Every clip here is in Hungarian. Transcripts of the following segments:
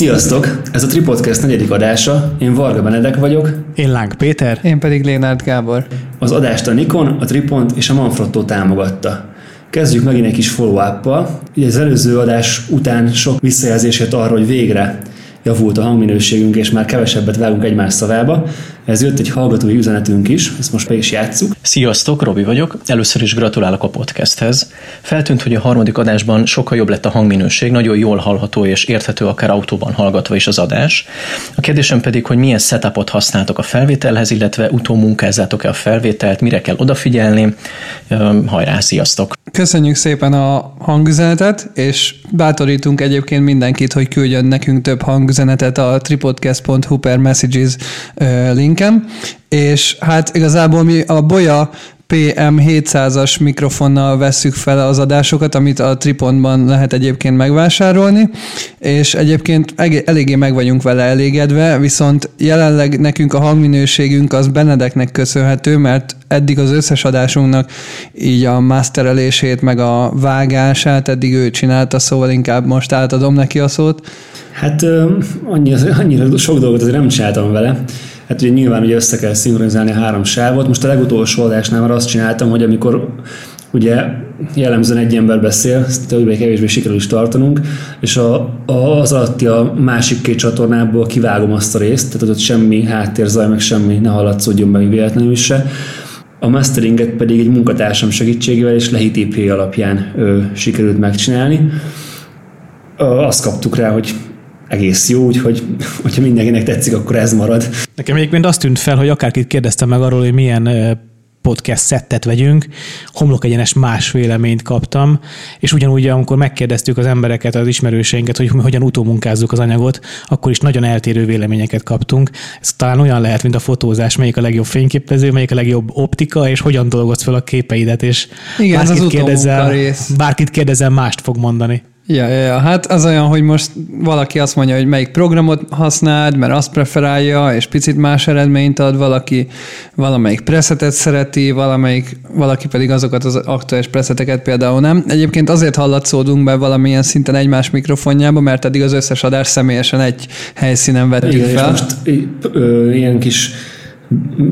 Sziasztok! Ez a Tripodcast negyedik adása. Én Varga Benedek vagyok. Én Láng Péter. Én pedig Lénárd Gábor. Az adást a Nikon, a Tripont és a Manfrotto támogatta. Kezdjük megint egy kis follow-up-pal. Ugye az előző adás után sok visszajelzés jött arra, hogy végre javult a hangminőségünk, és már kevesebbet vágunk egymás szavába. Ez jött egy hallgatói üzenetünk is, ezt most be is játsszuk. Sziasztok, Robi vagyok. Először is gratulálok a podcasthez. Feltűnt, hogy a harmadik adásban sokkal jobb lett a hangminőség, nagyon jól hallható és érthető akár autóban hallgatva is az adás. A kérdésem pedig, hogy milyen setupot használtok a felvételhez, illetve utómunkázzátok-e a felvételt, mire kell odafigyelni. Hajrá, sziasztok! Köszönjük szépen a hangüzenetet, és bátorítunk egyébként mindenkit, hogy küldjön nekünk több hangüzenetet a tripodcast.hu per messages linken, és hát igazából mi a Boya PM700-as mikrofonnal vesszük fel az adásokat, amit a Tripontban lehet egyébként megvásárolni, és egyébként eléggé meg vagyunk vele elégedve, viszont jelenleg nekünk a hangminőségünk az Benedeknek köszönhető, mert eddig az összes adásunknak így a masterelését, meg a vágását eddig ő csinálta, szóval inkább most átadom neki a szót. Hát annyira, annyira sok dolgot azért nem csináltam vele. Hát ugye nyilván ugye össze kell szinkronizálni a három sávot. Most a legutolsó adásnál már azt csináltam, hogy amikor ugye jellemzően egy ember beszél, ezt többé-kevésbé sikerül is tartanunk, és a, a, az alatti a másik két csatornából kivágom azt a részt, tehát ott semmi háttérzaj, meg semmi ne hallatszódjon be véletlenül is se. A masteringet pedig egy munkatársam segítségével és lehit IP alapján ö, sikerült megcsinálni. Ö, azt kaptuk rá, hogy egész jó, úgyhogy hogyha mindenkinek tetszik, akkor ez marad. Nekem egyébként azt tűnt fel, hogy akárkit kérdeztem meg arról, hogy milyen podcast szettet vegyünk, homlok egyenes más véleményt kaptam, és ugyanúgy, amikor megkérdeztük az embereket, az ismerőseinket, hogy hogyan utómunkázzuk az anyagot, akkor is nagyon eltérő véleményeket kaptunk. Ez talán olyan lehet, mint a fotózás, melyik a legjobb fényképező, melyik a legjobb optika, és hogyan dolgozz fel a képeidet, és Igen, bárkit, az kérdezel, rész. bárkit kérdezel, mást fog mondani. Ja, ja, ja, hát az olyan, hogy most valaki azt mondja, hogy melyik programot használd, mert azt preferálja, és picit más eredményt ad, valaki valamelyik presetet szereti, valamelyik, valaki pedig azokat az aktuális preseteket például nem. Egyébként azért hallatszódunk be valamilyen szinten egymás mikrofonjába, mert eddig az összes adás személyesen egy helyszínen vettük Igen, fel. És most ö, ilyen kis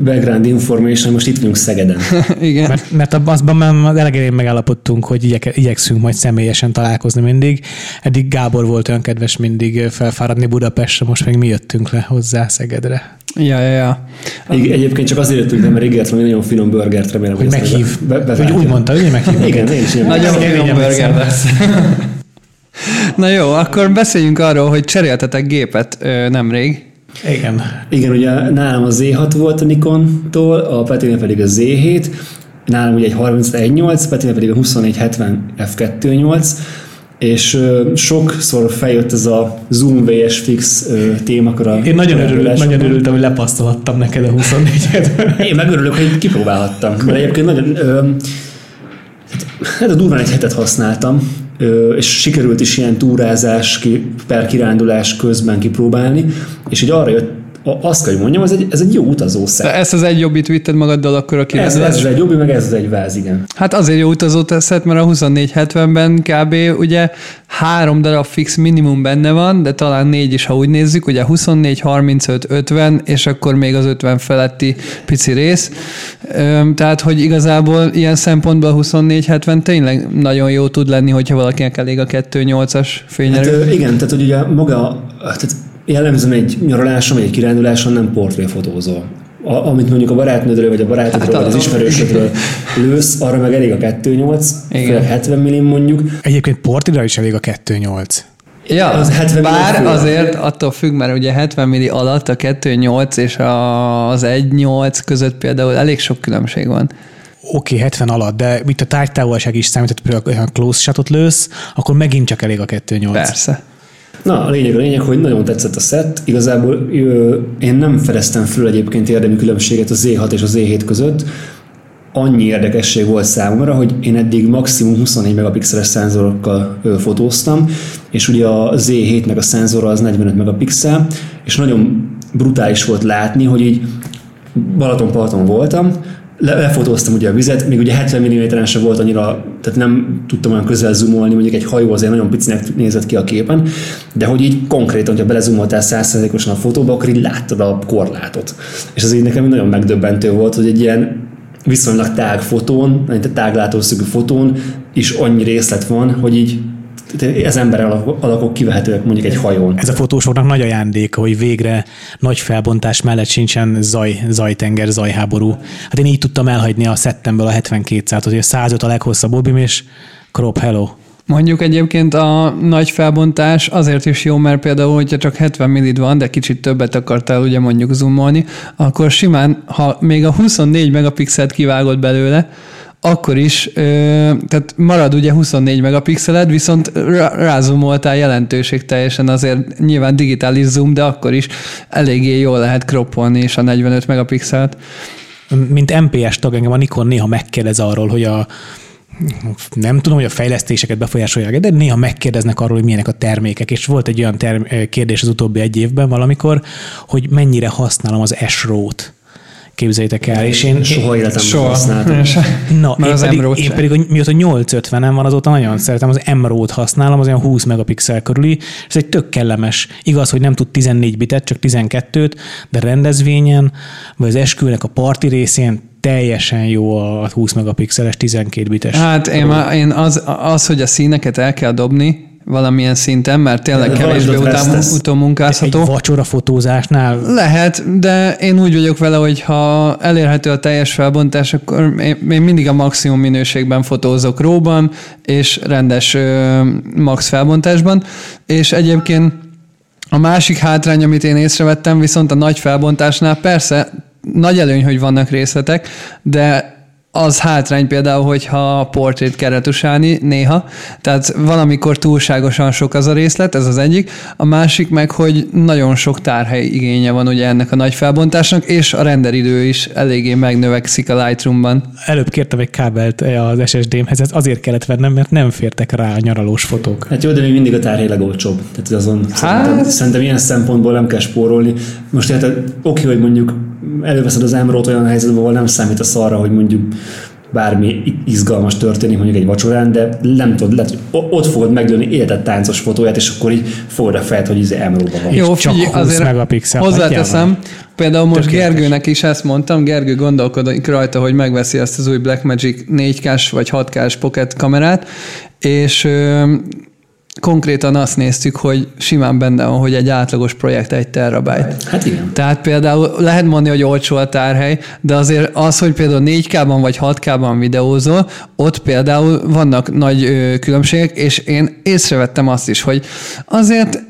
background information, most itt vagyunk Szegeden. Igen. Mert, mert azban már az elején megállapodtunk, hogy igyek, igyekszünk majd személyesen találkozni mindig. Eddig Gábor volt olyan kedves mindig felfáradni Budapestre, most meg mi jöttünk le hozzá Szegedre. Ja, ja, ja. Egy, egyébként csak azért jöttünk, mert ígért valami nagyon finom burgert, remélem, Hogy ezt meghív. Be, be, Hogy úgy mondta, hogy meghív. Igen, én is Nagyon finom burger lesz. Na jó, akkor beszéljünk arról, hogy cseréltetek gépet ö, nemrég. Igen. Igen, ugye nálam a Z6 volt a Nikon-tól, a Petinél pedig a Z7, nálam ugye egy 31.8, Petinél pedig a 2470 f2.8, és sokszor feljött ez a Zoom VS Fix témakör a Én nagyon, örülök, nagyon örültem, hogy lepasztolhattam neked a 24-et. Én meg örülök, hogy kipróbálhattam, mert egyébként nagyon, ö, hát a durván egy hetet használtam, és sikerült is ilyen túrázás per kirándulás közben kipróbálni, és így arra jött, azt kell, hogy mondjam, ez egy, ez egy jó utazószer. De ezt az egy jobbit vitted magaddal akkor a Ez, kirándulás? ez egy jobbi, meg ez egy váz, igen. Hát azért jó utazó teszed, mert a 2470-ben kb. ugye három darab fix minimum benne van, de talán négy is, ha úgy nézzük, ugye 24, 35, 50, és akkor még az 50 feletti pici rész. Tehát, hogy igazából ilyen szempontból a 2470 tényleg nagyon jó tud lenni, hogyha valakinek elég a 2.8-as Hát, fényerő. ö, igen, tehát hogy ugye maga, tehát jellemzően egy nyaraláson, vagy egy kiránduláson nem portréfotózol. A, amit mondjuk a barátnődről, vagy a barátodról, Hát, vagy az ismerősödről lősz, arra meg elég a 2.8, Igen. főleg 70 mm mondjuk. Egyébként Portidra is elég a 2.8. Ja, az 70 bár millió fő. azért attól függ, mert ugye 70 milli alatt a 2.8 és a- az 1.8 között például elég sok különbség van. Oké, okay, 70 alatt, de mit a tárgytávolság is számít, tehát például olyan close shotot lősz, akkor megint csak elég a 2.8. Persze. Na, a lényeg a lényeg, hogy nagyon tetszett a set. Igazából ö, én nem fedeztem föl egyébként érdemi különbséget a Z6 és a Z7 között. Annyi érdekesség volt számomra, hogy én eddig maximum 24 megapixeles szenzorokkal ö, fotóztam, és ugye a Z7-nek a szenzora az 45 megapixel, és nagyon brutális volt látni, hogy így Balatonparton voltam, le, lefotóztam ugye a vizet, még ugye 70 mm se volt annyira, tehát nem tudtam olyan közel zoomolni, mondjuk egy hajó azért nagyon picinek nézett ki a képen, de hogy így konkrétan, hogyha belezumoltál 100%-osan a fotóba, akkor így láttad a korlátot. És ez így nekem nagyon megdöbbentő volt, hogy egy ilyen viszonylag tág fotón, egy táglátószögű fotón is annyi részlet van, hogy így ez ember alakok kivehetőek mondjuk egy hajón. Ez a fotósoknak nagy ajándéka, hogy végre nagy felbontás mellett sincsen zaj, zajtenger, zajháború. Hát én így tudtam elhagyni a szettemből a 72 hogy a 105 a leghosszabb obim, és crop hello. Mondjuk egyébként a nagy felbontás azért is jó, mert például, hogyha csak 70 millid van, de kicsit többet akartál ugye mondjuk zoomolni, akkor simán, ha még a 24 megapixelt kivágod belőle, akkor is, tehát marad ugye 24 megapixeled, viszont rázumoltál jelentőség teljesen azért nyilván digitális zoom, de akkor is eléggé jól lehet kroppolni és a 45 megapixelt. Mint MPS tag engem a Nikon néha megkérdez arról, hogy a nem tudom, hogy a fejlesztéseket befolyásolják, de néha megkérdeznek arról, hogy milyenek a termékek, és volt egy olyan term- kérdés az utóbbi egy évben valamikor, hogy mennyire használom az S-RAW-t képzeljétek el. És én, soha életemben soha. használtam. Na, én az pedig, én pedig, mióta 850-en van, azóta nagyon szeretem, az M-RAW-t használom, az olyan 20 megapixel körüli, ez egy tök kellemes. Igaz, hogy nem tud 14 bitet, csak 12-t, de rendezvényen, vagy az esküvőnek a parti részén teljesen jó a 20 megapixeles 12 bites. Hát én, én az, az, hogy a színeket el kell dobni, valamilyen szinten, mert tényleg kevésbé után, utómunkázható. Egy vacsora fotózásnál? Lehet, de én úgy vagyok vele, hogy ha elérhető a teljes felbontás, akkor én mindig a maximum minőségben fotózok róban, és rendes max felbontásban, és egyébként a másik hátrány, amit én észrevettem, viszont a nagy felbontásnál persze nagy előny, hogy vannak részletek, de az hátrány például, hogyha portrét kell retusálni néha, tehát valamikor túlságosan sok az a részlet, ez az egyik. A másik meg, hogy nagyon sok tárhely igénye van ugye ennek a nagy felbontásnak, és a renderidő is eléggé megnövekszik a Lightroom-ban. Előbb kértem egy kábelt az SSD-mhez, ez azért kellett vennem, mert nem fértek rá a nyaralós fotók. Hát jó, de még mindig a tárhely legolcsóbb. Tehát azon hát... szerintem, szerintem ilyen szempontból nem kell spórolni. Most hát oké, hogy mondjuk előveszed az emrót olyan helyzetben, ahol nem számít a szarra, hogy mondjuk bármi izgalmas történik mondjuk egy vacsorán, de nem tudod, lehet, hogy ott fogod megdőlni életet táncos fotóját, és akkor így fogod a fejed, hogy ez emróban van. Jó, csak figyelj, azért megapixel. Hozzáteszem, például most Tökéletes. Gergőnek is ezt mondtam, Gergő gondolkodik rajta, hogy megveszi ezt az új Blackmagic 4K-s vagy 6K-s pocket kamerát, és konkrétan azt néztük, hogy simán benne van, hogy egy átlagos projekt egy terabyte. Hát igen. Tehát például lehet mondani, hogy olcsó a tárhely, de azért az, hogy például 4K-ban vagy 6K-ban videózol, ott például vannak nagy ö, különbségek, és én észrevettem azt is, hogy azért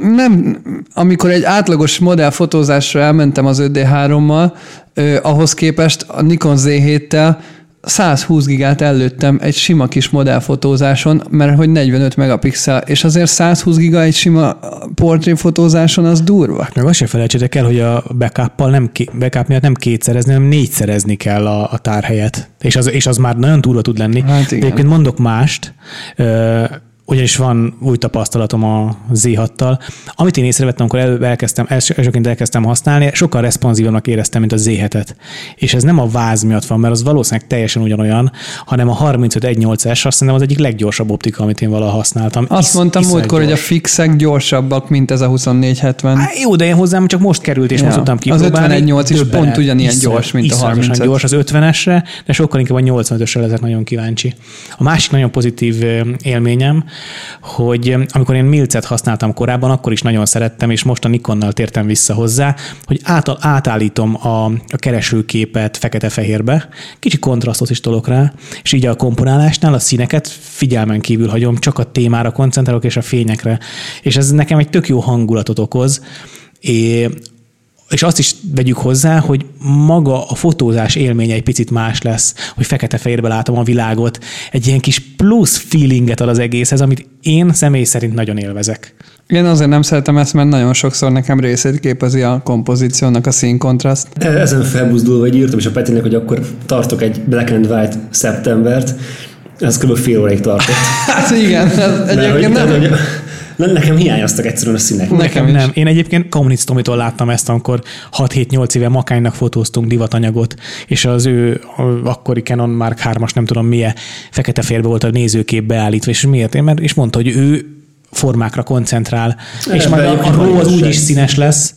nem, amikor egy átlagos modell fotózásra elmentem az 5D3-mal, ahhoz képest a Nikon Z7-tel 120 gigát előttem egy sima kis modellfotózáson, mert hogy 45 megapixel, és azért 120 giga egy sima portréfotózáson az durva. Meg azt sem felejtsétek el, hogy a backup nem, backup miatt nem kétszerezni, hanem négyszerezni kell a, a tárhelyet. És az, és az már nagyon túlva tud lenni. Hát igen. Egyébként mondok mást, ugyanis van új tapasztalatom a Z6-tal. Amit én észrevettem, amikor elkezdtem, elsőként elkezdtem használni, sokkal responsívabbnak éreztem, mint a Z7-et. És ez nem a váz miatt van, mert az valószínűleg teljesen ugyanolyan, hanem a 3518 s azt hiszem az egyik leggyorsabb optika, amit én valaha használtam. Azt Isz, mondtam múltkor, hogy a fixek gyorsabbak, mint ez a 2470. Há, jó, de én hozzám csak most került, és ja. most tudtam kipróbálni. Az 518 is pont ugyanilyen iszor, gyors, mint a 30 gyors az 50-esre, de sokkal inkább a 85-ösre leszek nagyon kíváncsi. A másik nagyon pozitív élményem, hogy amikor én Milcet használtam korábban, akkor is nagyon szerettem, és most a Nikonnal tértem vissza hozzá, hogy át, átállítom a, a keresőképet fekete-fehérbe, kicsi kontrasztot is tolok rá, és így a komponálásnál a színeket figyelmen kívül hagyom, csak a témára koncentrálok és a fényekre. És ez nekem egy tök jó hangulatot okoz, és és azt is vegyük hozzá, hogy maga a fotózás élménye egy picit más lesz, hogy fekete-fehérbe látom a világot, egy ilyen kis plusz feelinget ad az egészhez, amit én személy szerint nagyon élvezek. Én azért nem szeretem ezt, mert nagyon sokszor nekem részét képezi a kompozíciónak a színkontraszt. Ezen felbuzdulva, hogy írtam is a Petinek, hogy akkor tartok egy Black and White szeptembert, ez kb. fél óráig tartott. hát igen, ez egyébként nem... hogy Nekem hiányoztak egyszerűen a színek. Nekem nem. Én egyébként Kaunic Tomitól láttam ezt, amikor 6-7-8 éve Makánynak fotóztunk divatanyagot, és az ő akkori Canon Mark 3-as, nem tudom milyen, fekete férbe volt a nézőkép beállítva, és miért? Mert, és mondta, hogy ő formákra koncentrál, e, és majd a, a ró az úgy is színes lesz.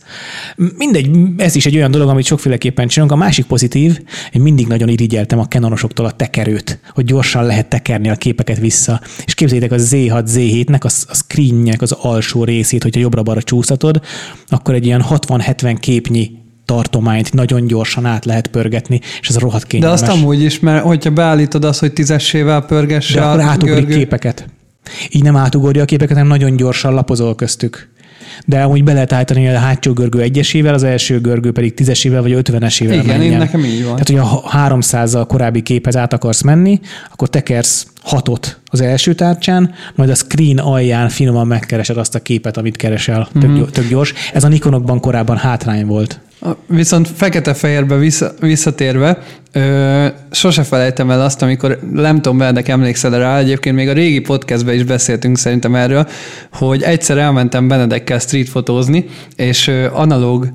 Mindegy, ez is egy olyan dolog, amit sokféleképpen csinálunk. A másik pozitív, én mindig nagyon irigyeltem a Canonosoktól a tekerőt, hogy gyorsan lehet tekerni a képeket vissza. És képzeljétek, a Z6, Z7-nek a, a screennek az alsó részét, hogyha jobbra-balra csúsztatod, akkor egy ilyen 60-70 képnyi tartományt nagyon gyorsan át lehet pörgetni, és ez rohadt kényelmes. De azt amúgy is, mert hogyha beállítod azt, hogy tízessével pörgesse De akkor átugrik görgő... képeket. Így nem átugorja a képeket, hanem nagyon gyorsan lapozol köztük. De amúgy be lehet állítani a hátsó görgő egyesével, az első görgő pedig tízesével vagy ötvenesével Igen, menjen. én nekem így van. Tehát, hogy a 300-zal korábbi képhez át akarsz menni, akkor tekersz hatot az első tárcsán, majd a screen alján finoman megkeresed azt a képet, amit keresel, mm-hmm. tök gyors. Ez a Nikonokban korábban hátrány volt. Viszont fekete-fehérbe vissza, visszatérve, ö, sose felejtem el azt, amikor nem tudom, Benedek emlékszel rá, egyébként még a régi podcastben is beszéltünk szerintem erről, hogy egyszer elmentem Benedekkel streetfotózni, és ö, analóg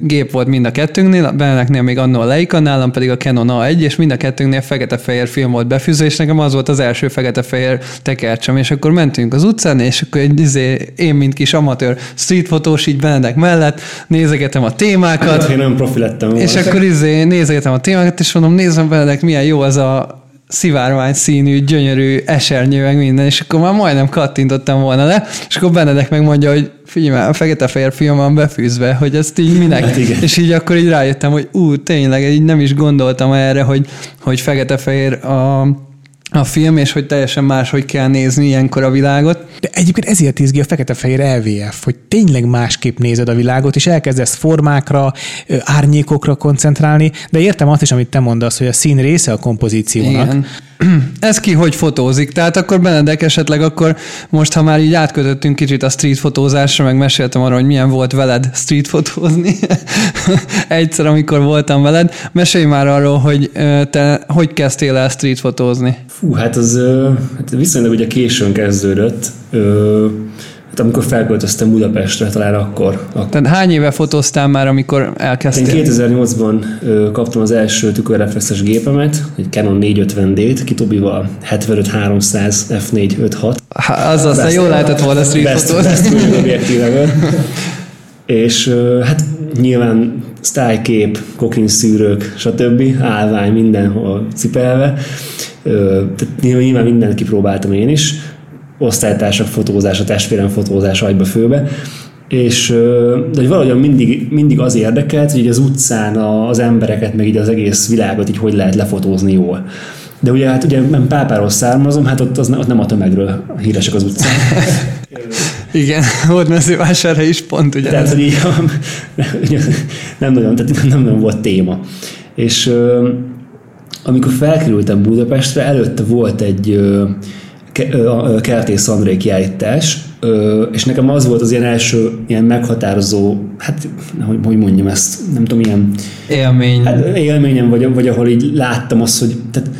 gép volt mind a kettőnknél, Beneknél még annól a Leica, nálam pedig a Canon A1, és mind a kettőnknél fekete-fehér film volt befűző, és nekem az volt az első fekete-fehér tekercsem, és akkor mentünk az utcán, és akkor egy, izé, én, mint kis amatőr streetfotós így Benedek mellett, nézegetem a témákat. Hát, én nem profi lettem. És akkor izé, nézegetem a témákat, és mondom, nézem Benedek, milyen jó az a szivárvány színű, gyönyörű esernyő, meg minden, és akkor már majdnem kattintottam volna le, és akkor Benedek megmondja, hogy figyelj már, a fekete-fehér film van befűzve, hogy ezt így minek. Hát és így akkor így rájöttem, hogy ú, tényleg, így nem is gondoltam erre, hogy, hogy fekete-fehér a a film, és hogy teljesen máshogy kell nézni ilyenkor a világot. De egyébként ezért izgi a fekete-fehér LVF, hogy tényleg másképp nézed a világot, és elkezdesz formákra, árnyékokra koncentrálni, de értem azt is, amit te mondasz, hogy a szín része a kompozíciónak. Igen. Ez ki hogy fotózik? Tehát akkor Benedek esetleg akkor most, ha már így átkötöttünk kicsit a street fotózásra, meg meséltem arra, hogy milyen volt veled street fotózni. Egyszer, amikor voltam veled, mesélj már arról, hogy te hogy kezdtél el street fotózni? Fú, hát az hát viszonylag ugye későn kezdődött. Hát amikor felköltöztem Budapestre, talán akkor, akkor. Tehát hány éve fotóztál már, amikor elkezdtél? Én 2008-ban ö, kaptam az első tükörreflexes gépemet, egy Canon 450D-t, Kitobival 75-300 f4.5.6. Az aztán jól lehetett volna street best, best És ö, hát nyilván sztájkép, kokinszűrők, stb. állvány mindenhol cipelve. Ö, tehát nyilván mindent kipróbáltam én is osztálytársak fotózása, testvérem fotózása agyba főbe, és de hogy valahogyan mindig, mindig az érdekelt, hogy az utcán az embereket, meg így az egész világot így hogy lehet lefotózni jól. De ugye, hát ugye nem pápáról származom, hát ott, az, ott nem a tömegről híresek az utcán. Igen, volt mezővásárhely is pont ugye. Tehát, hogy így, nem nagyon, tehát nem nagyon volt téma. És amikor felkerültem Budapestre, előtte volt egy Kertész André kiállítás, és nekem az volt az ilyen első ilyen meghatározó, hát hogy, hogy mondjam ezt, nem tudom, ilyen élmény. Hát, élményem, vagy, vagy ahol így láttam azt, hogy tehát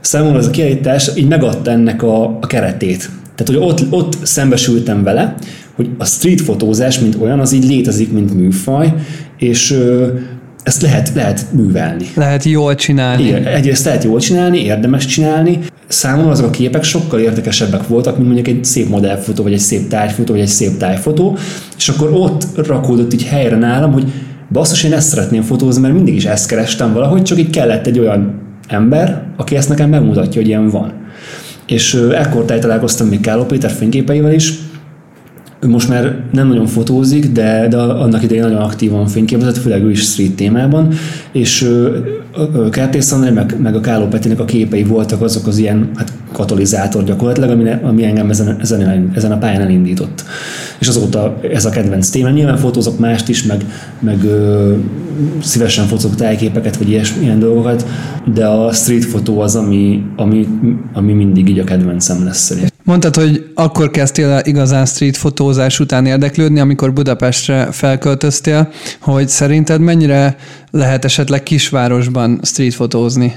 számomra az a kiállítás így megadta ennek a, a keretét. Tehát, hogy ott, ott szembesültem vele, hogy a street fotózás, mint olyan, az így létezik, mint műfaj, és ezt lehet, lehet művelni. Lehet jól csinálni. Igen, egyrészt lehet jól csinálni, érdemes csinálni. Számomra azok a képek sokkal érdekesebbek voltak, mint mondjuk egy szép modellfotó, vagy egy szép tárgyfotó, vagy egy szép tájfotó, és akkor ott rakódott így helyre nálam, hogy basszus, én ezt szeretném fotózni, mert mindig is ezt kerestem valahogy, csak így kellett egy olyan ember, aki ezt nekem megmutatja, hogy ilyen van. És ekkor találkoztam még Káló Péter fényképeivel is, most már nem nagyon fotózik, de, de annak idején nagyon aktívan fényképezett, főleg ő is street témában, és Kertész André, meg, meg a Káló Petinek a képei voltak azok az ilyen hát, katalizátor gyakorlatilag, ami, ami engem ezen, ezen, ezen a pályán elindított. És azóta ez a kedvenc téma. Nyilván fotózok mást is, meg, meg ö, szívesen fotózok tájképeket, vagy ilyes, ilyen dolgokat, de a street fotó az, ami, ami, ami mindig így a kedvencem lesz. Mondtad, hogy akkor kezdtél el igazán street fotózás után érdeklődni, amikor Budapestre felköltöztél, hogy szerinted mennyire lehet esetleg kisvárosban street fotózni?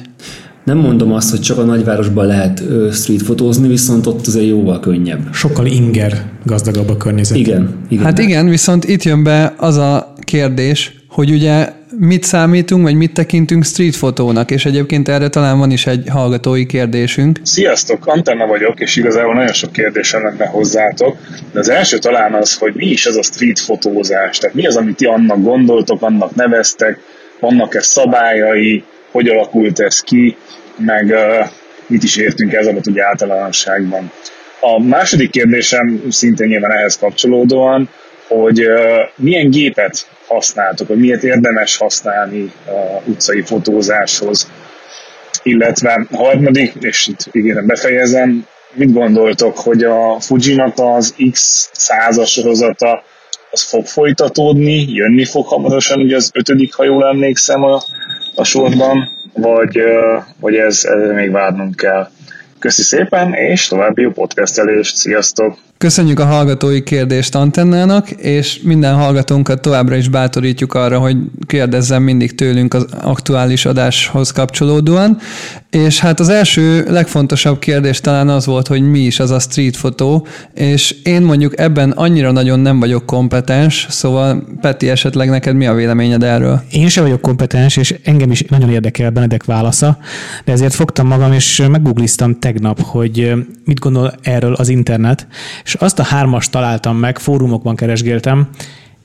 Nem mondom azt, hogy csak a nagyvárosban lehet street fotózni, viszont ott azért jóval könnyebb. Sokkal inger gazdagabb a környezet. Igen. igen. Hát igen, viszont itt jön be az a kérdés, hogy ugye mit számítunk, vagy mit tekintünk street fotónak, és egyébként erre talán van is egy hallgatói kérdésünk. Sziasztok, Antenna vagyok, és igazából nagyon sok kérdésem lenne hozzátok, de az első talán az, hogy mi is ez a street fotózás, tehát mi az, amit ti annak gondoltok, annak neveztek, vannak-e szabályai, hogy alakult ez ki, meg uh, mit is értünk ezzel a ugye általánosságban. A második kérdésem szintén nyilván ehhez kapcsolódóan, hogy uh, milyen gépet használtok, hogy miért érdemes használni uh, utcai fotózáshoz. Illetve a harmadik, és itt ígérem befejezem, mit gondoltok, hogy a Fujinak az X százas sorozata az fog folytatódni, jönni fog hamarosan, ugye az ötödik, ha jól emlékszem a, a sorban, vagy, vagy ez, ez még várnunk kell. Köszi szépen, és további jó podcastelést. Sziasztok! Köszönjük a hallgatói kérdést Antennának, és minden hallgatónkat továbbra is bátorítjuk arra, hogy kérdezzen mindig tőlünk az aktuális adáshoz kapcsolódóan. És hát az első legfontosabb kérdés talán az volt, hogy mi is az a street fotó, és én mondjuk ebben annyira nagyon nem vagyok kompetens, szóval Peti, esetleg neked mi a véleményed erről? Én sem vagyok kompetens, és engem is nagyon érdekel Benedek válasza, de ezért fogtam magam, és meggoogliztam tegnap, hogy mit gondol erről az internet, és azt a hármas találtam meg, fórumokban keresgéltem,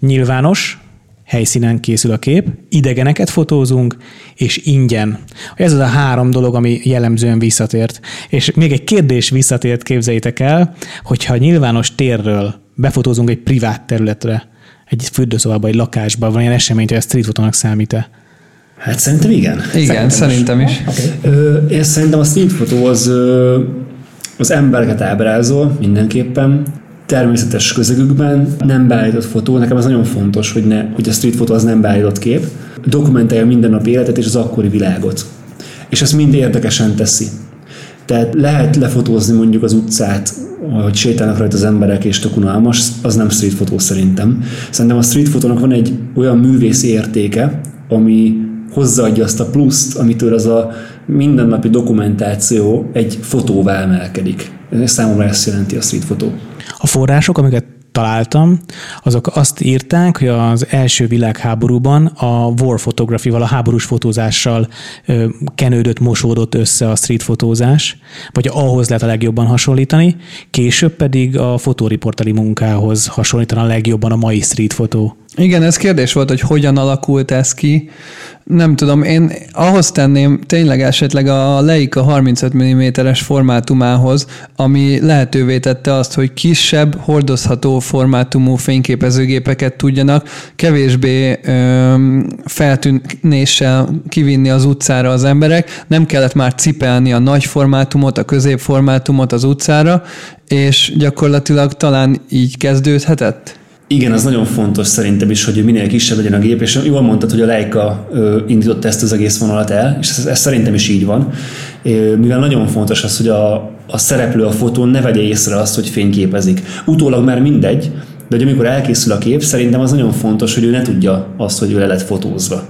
nyilvános, helyszínen készül a kép, idegeneket fotózunk, és ingyen. Ez az a három dolog, ami jellemzően visszatért. És még egy kérdés visszatért, képzeljétek el, hogyha nyilvános térről befotózunk egy privát területre, egy fürdőszobába, egy lakásba, van ilyen eseményt, hogy a street fotónak számít-e? Hát szerintem igen. Igen, szerintem, is. is. Okay. Ö, én szerintem a street fotó az az embereket ábrázol mindenképpen, természetes közegükben, nem beállított fotó, nekem az nagyon fontos, hogy, ne, hogy a street fotó az nem beállított kép, dokumentálja minden nap életet és az akkori világot. És ezt mind érdekesen teszi. Tehát lehet lefotózni mondjuk az utcát, hogy sétálnak rajta az emberek, és tök unalmas, az nem street fotó szerintem. Szerintem a street fotónak van egy olyan művészi értéke, ami hozzáadja azt a pluszt, amitől az a mindennapi dokumentáció egy fotóvá emelkedik. Számomra ezt jelenti a street fotó. A források, amiket találtam, azok azt írták, hogy az első világháborúban a war photography a háborús fotózással kenődött, mosódott össze a street fotózás, vagy ahhoz lehet a legjobban hasonlítani, később pedig a fotóriportali munkához hasonlítana a legjobban a mai street fotó. Igen, ez kérdés volt, hogy hogyan alakult ez ki. Nem tudom, én ahhoz tenném tényleg esetleg a Leica 35 mm-es formátumához, ami lehetővé tette azt, hogy kisebb, hordozható formátumú fényképezőgépeket tudjanak kevésbé öm, feltűnéssel kivinni az utcára az emberek. Nem kellett már cipelni a nagy formátumot, a középformátumot az utcára, és gyakorlatilag talán így kezdődhetett. Igen, az nagyon fontos szerintem is, hogy minél kisebb legyen a gép, és jól mondtad, hogy a Leica indított ezt az egész vonalat el, és ez, ez szerintem is így van. Mivel nagyon fontos az, hogy a, a szereplő a fotón ne vegye észre azt, hogy fényképezik. Utólag már mindegy, de hogy amikor elkészül a kép, szerintem az nagyon fontos, hogy ő ne tudja azt, hogy ő le lett fotózva.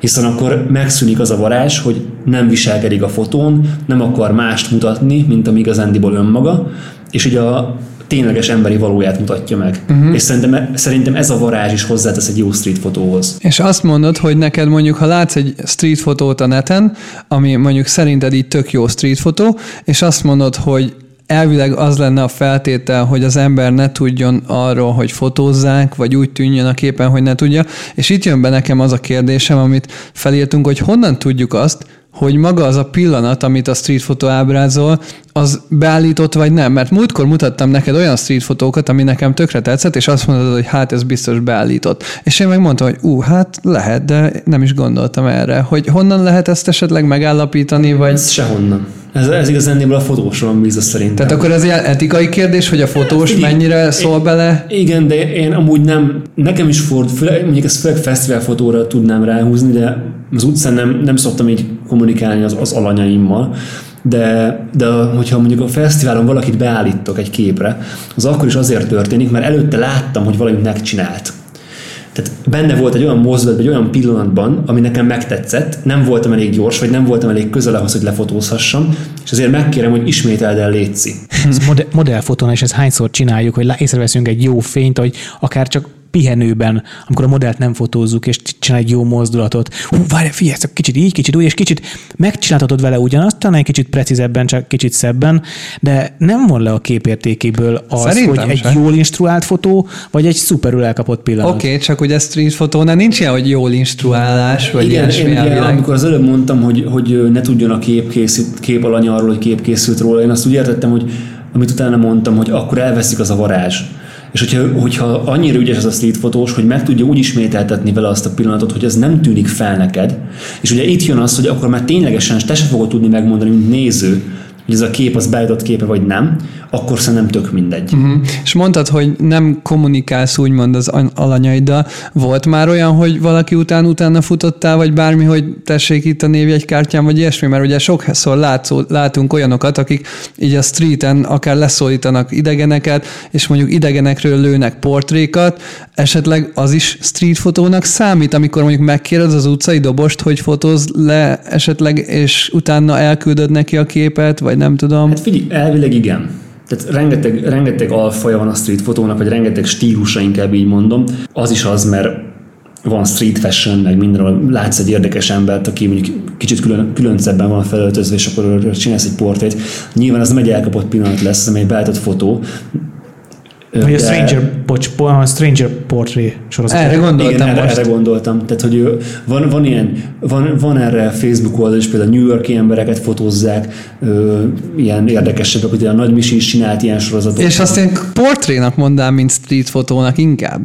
Hiszen akkor megszűnik az a varázs, hogy nem viselkedik a fotón, nem akar mást mutatni, mint ami igazándiból önmaga, és ugye a, tényleges emberi valóját mutatja meg. Uh-huh. És szerintem, szerintem ez a varázs is hozzátesz egy jó street fotóhoz. És azt mondod, hogy neked mondjuk, ha látsz egy street fotót a neten, ami mondjuk szerinted így tök jó street fotó, és azt mondod, hogy elvileg az lenne a feltétel, hogy az ember ne tudjon arról, hogy fotózzák, vagy úgy tűnjön a képen, hogy ne tudja. És itt jön be nekem az a kérdésem, amit felírtunk, hogy honnan tudjuk azt, hogy maga az a pillanat, amit a street fotó ábrázol, az beállított vagy nem. Mert múltkor mutattam neked olyan street fotókat, ami nekem tökre tetszett, és azt mondod, hogy hát ez biztos beállított. És én megmondtam, hogy ú, hát lehet, de nem is gondoltam erre. Hogy honnan lehet ezt esetleg megállapítani, vagy... Ez sehonnan. Ez, ez igazán a fotósról bízza szerintem. Tehát akkor ez ilyen etikai kérdés, hogy a fotós igen, mennyire szól én, bele? Igen, de én amúgy nem, nekem is ford, főleg, mondjuk ezt főleg fesztiválfotóra tudnám ráhúzni, de az utcán nem, nem szoktam így kommunikálni az, az alanyaimmal, de, de hogyha mondjuk a fesztiválon valakit beállítok egy képre, az akkor is azért történik, mert előtte láttam, hogy valamit megcsinált. Tehát benne volt egy olyan mozdulat, egy olyan pillanatban, ami nekem megtetszett, nem voltam elég gyors, vagy nem voltam elég közel ahhoz, hogy lefotózhassam, és azért megkérem, hogy ismételd el modell, modellfotón, és ezt hányszor csináljuk, hogy észreveszünk egy jó fényt, hogy akár csak pihenőben, amikor a modellt nem fotózzuk, és csinál egy jó mozdulatot. Hú, várj, figyelj, ezt kicsit így, kicsit úgy, és kicsit megcsináltatod vele ugyanazt, talán egy kicsit precízebben, csak kicsit szebben, de nem von le a képértékéből az, Szerintem hogy egy se. jól instruált fotó, vagy egy szuperül elkapott pillanat. Oké, okay, csak ugye street fotónál nincs ilyen, hogy jól instruálás, vagy Igen, ilyesmi én ugye, elvileg. amikor az előbb mondtam, hogy, hogy ne tudjon a kép, készít, kép alany arról, hogy kép készült róla, én azt úgy értettem, hogy amit utána mondtam, hogy akkor elveszik az a varázs. És hogyha, hogyha annyira ügyes az a street fotós, hogy meg tudja úgy ismételtetni vele azt a pillanatot, hogy ez nem tűnik fel neked, és ugye itt jön az, hogy akkor már ténylegesen te se fogod tudni megmondani, mint néző, hogy ez a kép az beállított képe vagy nem, akkor szerintem tök mindegy. Mhm. És mondtad, hogy nem kommunikálsz úgymond az an- alanyaiddal. Volt már olyan, hogy valaki után utána futottál, vagy bármi, hogy tessék itt a névjegykártyám, vagy ilyesmi, mert ugye sokszor látszó, látunk olyanokat, akik így a streeten akár leszólítanak idegeneket, és mondjuk idegenekről lőnek portrékat, esetleg az is street fotónak számít, amikor mondjuk megkérdez az utcai dobost, hogy fotóz le esetleg, és utána elküldöd neki a képet, vagy nem tudom. Hát figyelj, elvileg igen. Tehát rengeteg, rengeteg alfaja van a street fotónak, vagy rengeteg stílusa, inkább így mondom. Az is az, mert van street fashion, meg mindenhol látsz egy érdekes embert, aki mondjuk kicsit külön, különcebben van felöltözve, és akkor csinálsz egy portrét. Nyilván az nem egy elkapott pillanat lesz, amely beállított fotó. Vagy a De- Stranger, bocs, a Stranger Portrait sorozat. Erre gondoltam igen, erre, most. erre gondoltam. Tehát, hogy ő- van, van, ilyen, van, van erre Facebook oldal, és például New Yorki embereket fotózzák, ö, ilyen érdekesebbek, hogy a Nagy Misi is csinált ilyen sorozatot. És azt én portrénak mondám, mint street fotónak inkább.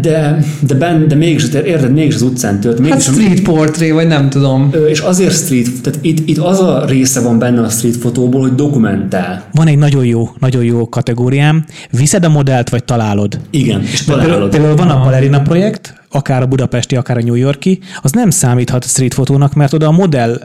De, de, ben, de mégis, te érted, mégis az utcán tört. Hát Mégis, street portré, vagy nem tudom. És azért street, tehát itt, itt az a része van benne a street fotóból, hogy dokumentál. Van egy nagyon jó, nagyon jó kategóriám. Viszed a modellt, vagy találod? Igen, és találod. például van a Balerina projekt, akár a budapesti, akár a New Yorki, az nem számíthat street fotónak, mert oda a modell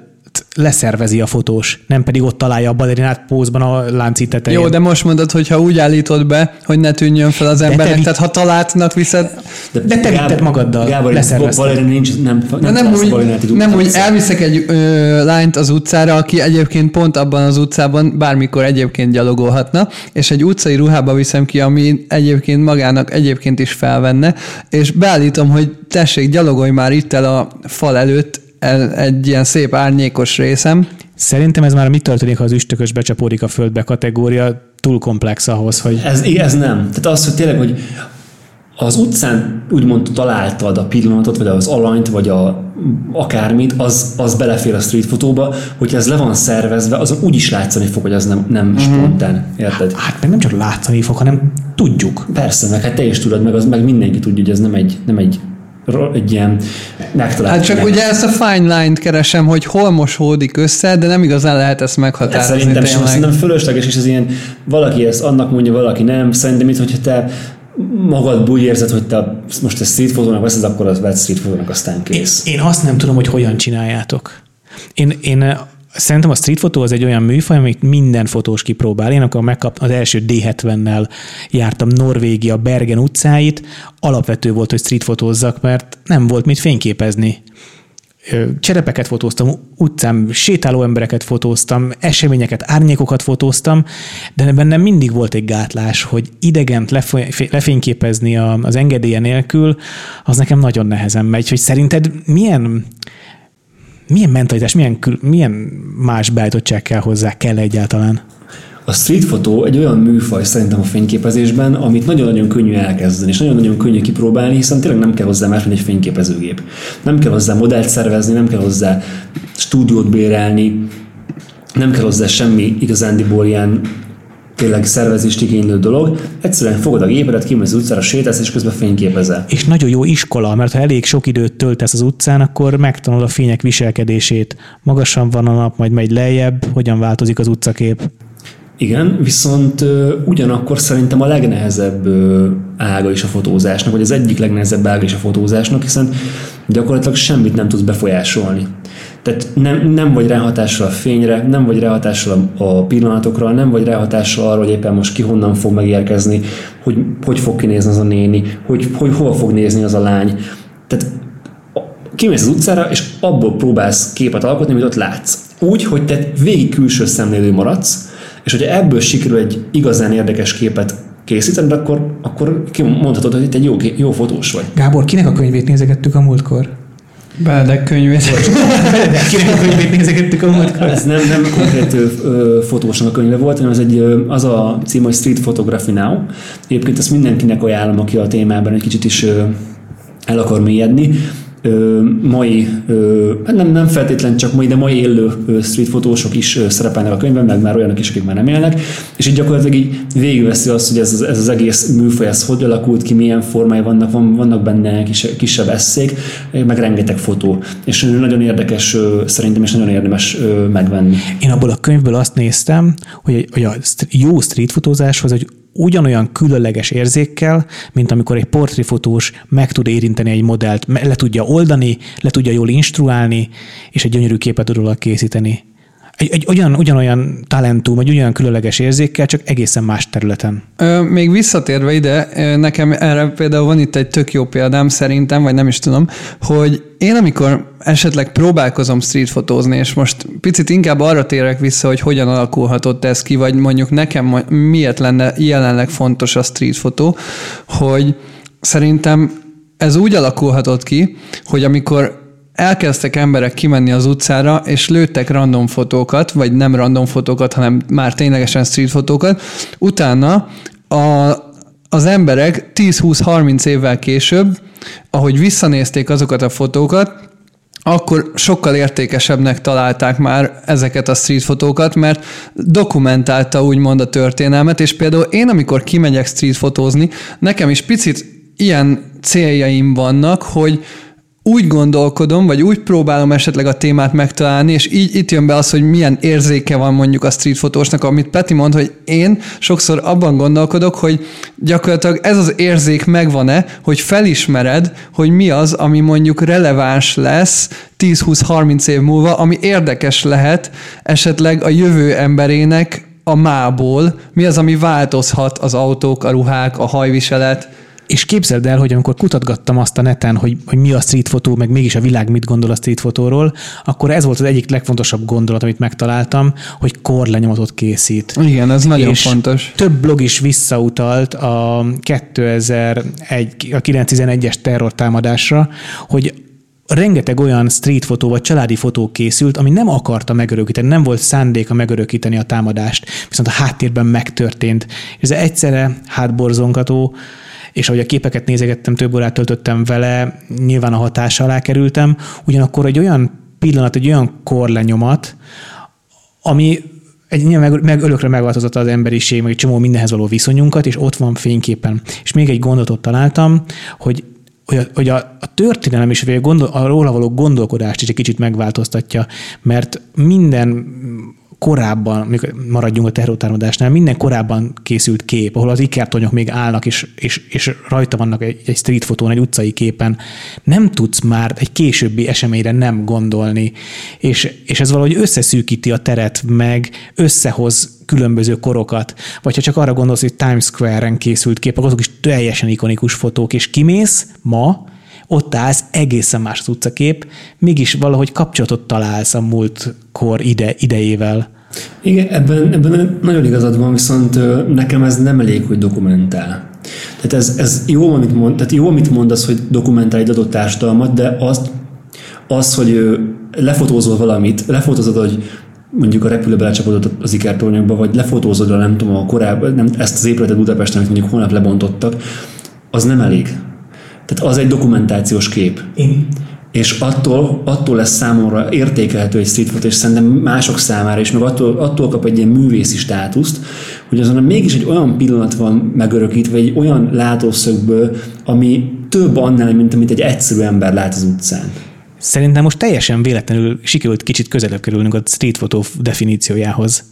leszervezi a fotós, nem pedig ott találja a balerinát pózban a lánci tetején. Jó, de most mondod, hogy ha úgy állítod be, hogy ne tűnjön fel az embernek, vi- tehát ha találtnak viszed, de te vitted magaddal, Gábor, leszervezted. Nincs, nem, nem, de nem úgy, nem úgy elviszek egy ö, lányt az utcára, aki egyébként pont abban az utcában bármikor egyébként gyalogolhatna, és egy utcai ruhába viszem ki, ami egyébként magának egyébként is felvenne, és beállítom, hogy tessék, gyalogolj már itt el a fal előtt el, egy ilyen szép árnyékos részem, Szerintem ez már mit történik, ha az üstökös becsapódik a földbe kategória, túl komplex ahhoz, hogy Ez, ez nem. Tehát az, hogy tényleg, hogy az utcán úgymond találtad a pillanatot, vagy az alanyt, vagy a, akármit, az, az belefér a street fotóba, hogyha ez le van szervezve, azon úgy is látszani fog, hogy az nem, nem uh-huh. spontán. Érted? hát meg nem csak látszani fog, hanem tudjuk. Persze, meg hát te is tudod, meg, az, meg mindenki tudja, hogy ez nem egy, nem egy, egy ilyen megtalált Hát csak ugye ezt a fine line-t keresem, hogy hol mosódik össze, de nem igazán lehet ezt Hát meghatározni. szerintem sem, szerintem fölösleges, és ez ilyen, valaki ezt annak mondja, valaki nem. Szerintem itt, hogyha te magadból úgy érzed, hogy te most ezt street fotónak veszed, akkor az vett street fotónak, aztán kész. Én azt nem tudom, hogy hogyan csináljátok. Én, én szerintem a street fotó az egy olyan műfaj, amit minden fotós kipróbál. Én akkor megkaptam az első D70-nel jártam Norvégia Bergen utcáit, alapvető volt, hogy street fotózzak, mert nem volt mit fényképezni. Cserepeket fotóztam, utcán sétáló embereket fotóztam, eseményeket, árnyékokat fotóztam, de bennem mindig volt egy gátlás, hogy idegent lefényképezni az engedélye nélkül, az nekem nagyon nehezen megy. Hogy szerinted milyen, milyen mentalitás, milyen, milyen más beállítottság kell hozzá, kell egyáltalán? A street fotó egy olyan műfaj szerintem a fényképezésben, amit nagyon-nagyon könnyű elkezdeni, és nagyon-nagyon könnyű kipróbálni, hiszen tényleg nem kell hozzá más, mint egy fényképezőgép. Nem kell hozzá modellt szervezni, nem kell hozzá stúdiót bérelni, nem kell hozzá semmi igazándiból ilyen tényleg szervezést igénylő dolog. Egyszerűen fogod a gépedet, kimész az utcára, sétálsz, és közben fényképezel. És nagyon jó iskola, mert ha elég sok időt töltesz az utcán, akkor megtanul a fények viselkedését. Magasan van a nap, majd megy lejjebb, hogyan változik az utcakép. Igen, viszont ö, ugyanakkor szerintem a legnehezebb ö, ága is a fotózásnak, vagy az egyik legnehezebb ága is a fotózásnak, hiszen gyakorlatilag semmit nem tudsz befolyásolni. Tehát nem, nem vagy ráhatással a fényre, nem vagy ráhatással a, pillanatokra, nem vagy ráhatással arra, hogy éppen most ki honnan fog megérkezni, hogy hogy fog kinézni az a néni, hogy, hogy hol fog nézni az a lány. Tehát kimész az utcára, és abból próbálsz képet alkotni, amit ott látsz. Úgy, hogy te végig külső szemlélő maradsz, és hogyha ebből sikerül egy igazán érdekes képet készítened, akkor, akkor mondhatod, hogy itt egy jó, jó fotós vagy. Gábor, kinek a könyvét nézegettük a múltkor? Benedek könyvét. a könyvét nézegettük a múltkor? Ez nem, nem konkrét ö, fotósnak a könyve volt, hanem ez egy, az a cím, hogy Street Photography Now. Egyébként ezt mindenkinek ajánlom, aki a témában egy kicsit is ö, el akar mélyedni mai, hát nem, nem feltétlen csak mai, de mai élő street fotósok is szerepelnek a könyvben, meg már olyanok is, akik már nem élnek, és így gyakorlatilag így végigveszi azt, hogy ez, ez az egész műfaj, ez hogy alakult ki, milyen formái vannak, van, vannak benne kis, kisebb eszék, meg rengeteg fotó. És nagyon érdekes szerintem, és nagyon érdemes megvenni. Én abból a könyvből azt néztem, hogy, hogy a jó street fotózáshoz egy ugyanolyan különleges érzékkel, mint amikor egy portréfotós meg tud érinteni egy modellt, le tudja oldani, le tudja jól instruálni, és egy gyönyörű képet tud róla készíteni. Egy, egy ugyan, ugyanolyan talentum, vagy ugyanolyan különleges érzékkel, csak egészen más területen. Ö, még visszatérve ide, nekem erre például van itt egy tök jó példám szerintem, vagy nem is tudom, hogy én amikor esetleg próbálkozom streetfotózni, és most picit inkább arra térek vissza, hogy hogyan alakulhatott ez ki, vagy mondjuk nekem miért lenne jelenleg fontos a streetfotó, hogy szerintem ez úgy alakulhatott ki, hogy amikor elkezdtek emberek kimenni az utcára, és lőttek random fotókat, vagy nem random fotókat, hanem már ténylegesen street fotókat. Utána a, az emberek 10-20-30 évvel később, ahogy visszanézték azokat a fotókat, akkor sokkal értékesebbnek találták már ezeket a street fotókat, mert dokumentálta úgymond a történelmet, és például én, amikor kimegyek street fotózni, nekem is picit ilyen céljaim vannak, hogy úgy gondolkodom, vagy úgy próbálom esetleg a témát megtalálni, és így itt jön be az, hogy milyen érzéke van mondjuk a street fotósnak, amit Peti mond, hogy én sokszor abban gondolkodok, hogy gyakorlatilag ez az érzék megvan-e, hogy felismered, hogy mi az, ami mondjuk releváns lesz 10-20-30 év múlva, ami érdekes lehet esetleg a jövő emberének a mából, mi az, ami változhat az autók, a ruhák, a hajviselet, és képzeld el, hogy amikor kutatgattam azt a neten, hogy, hogy mi a street fotó, meg mégis a világ mit gondol a street fotóról, akkor ez volt az egyik legfontosabb gondolat, amit megtaláltam, hogy korlenyomatot készít. Igen, ez nagyon és fontos. Több blog is visszautalt a 2001, a 911-es terrortámadásra, hogy rengeteg olyan street fotó vagy családi fotó készült, ami nem akarta megörökíteni, nem volt szándéka megörökíteni a támadást, viszont a háttérben megtörtént. Ez egyszerre hátborzongató, és ahogy a képeket nézegettem, több órát töltöttem vele, nyilván a hatása alá kerültem, ugyanakkor egy olyan pillanat, egy olyan korlenyomat, ami egy, meg, meg örökre megváltozott az emberiség, meg egy csomó mindenhez való viszonyunkat, és ott van fényképen. És még egy gondolatot találtam, hogy hogy a, hogy a, a történelem is, vagy a, gondol, a róla való gondolkodást is egy kicsit megváltoztatja, mert minden korábban, még maradjunk a terrortámadásnál, minden korábban készült kép, ahol az ikertonyok még állnak, és, és, és rajta vannak egy, egy street fotón, egy utcai képen, nem tudsz már egy későbbi eseményre nem gondolni, és, és ez valahogy összeszűkíti a teret, meg összehoz különböző korokat. Vagy ha csak arra gondolsz, hogy Times Square-en készült képek, azok is teljesen ikonikus fotók, és kimész ma, ott állsz, egészen más az utcakép, mégis valahogy kapcsolatot találsz a múltkor ide, idejével. Igen, ebben, ebben nagyon igazad van, viszont nekem ez nem elég, hogy dokumentál. Tehát ez, ez jó, amit mond, tehát jó, amit mondasz, hogy dokumentálj egy adott társadalmat, de azt, az, hogy lefotózol valamit, lefotózod, hogy mondjuk a repülő belecsapódott az ikertornyokba, vagy lefotózod a nem tudom, a korábban, nem, ezt az épületet Budapesten, amit mondjuk holnap lebontottak, az nem elég. Tehát az egy dokumentációs kép. Igen. És attól, attól lesz számomra értékelhető egy street photo, és szerintem mások számára is, meg attól, attól kap egy ilyen művészi státuszt, hogy azon mégis egy olyan pillanat van megörökítve, egy olyan látószögből, ami több annál, mint amit egy egyszerű ember lát az utcán. Szerintem most teljesen véletlenül sikerült kicsit közelebb kerülnünk a street photo definíciójához.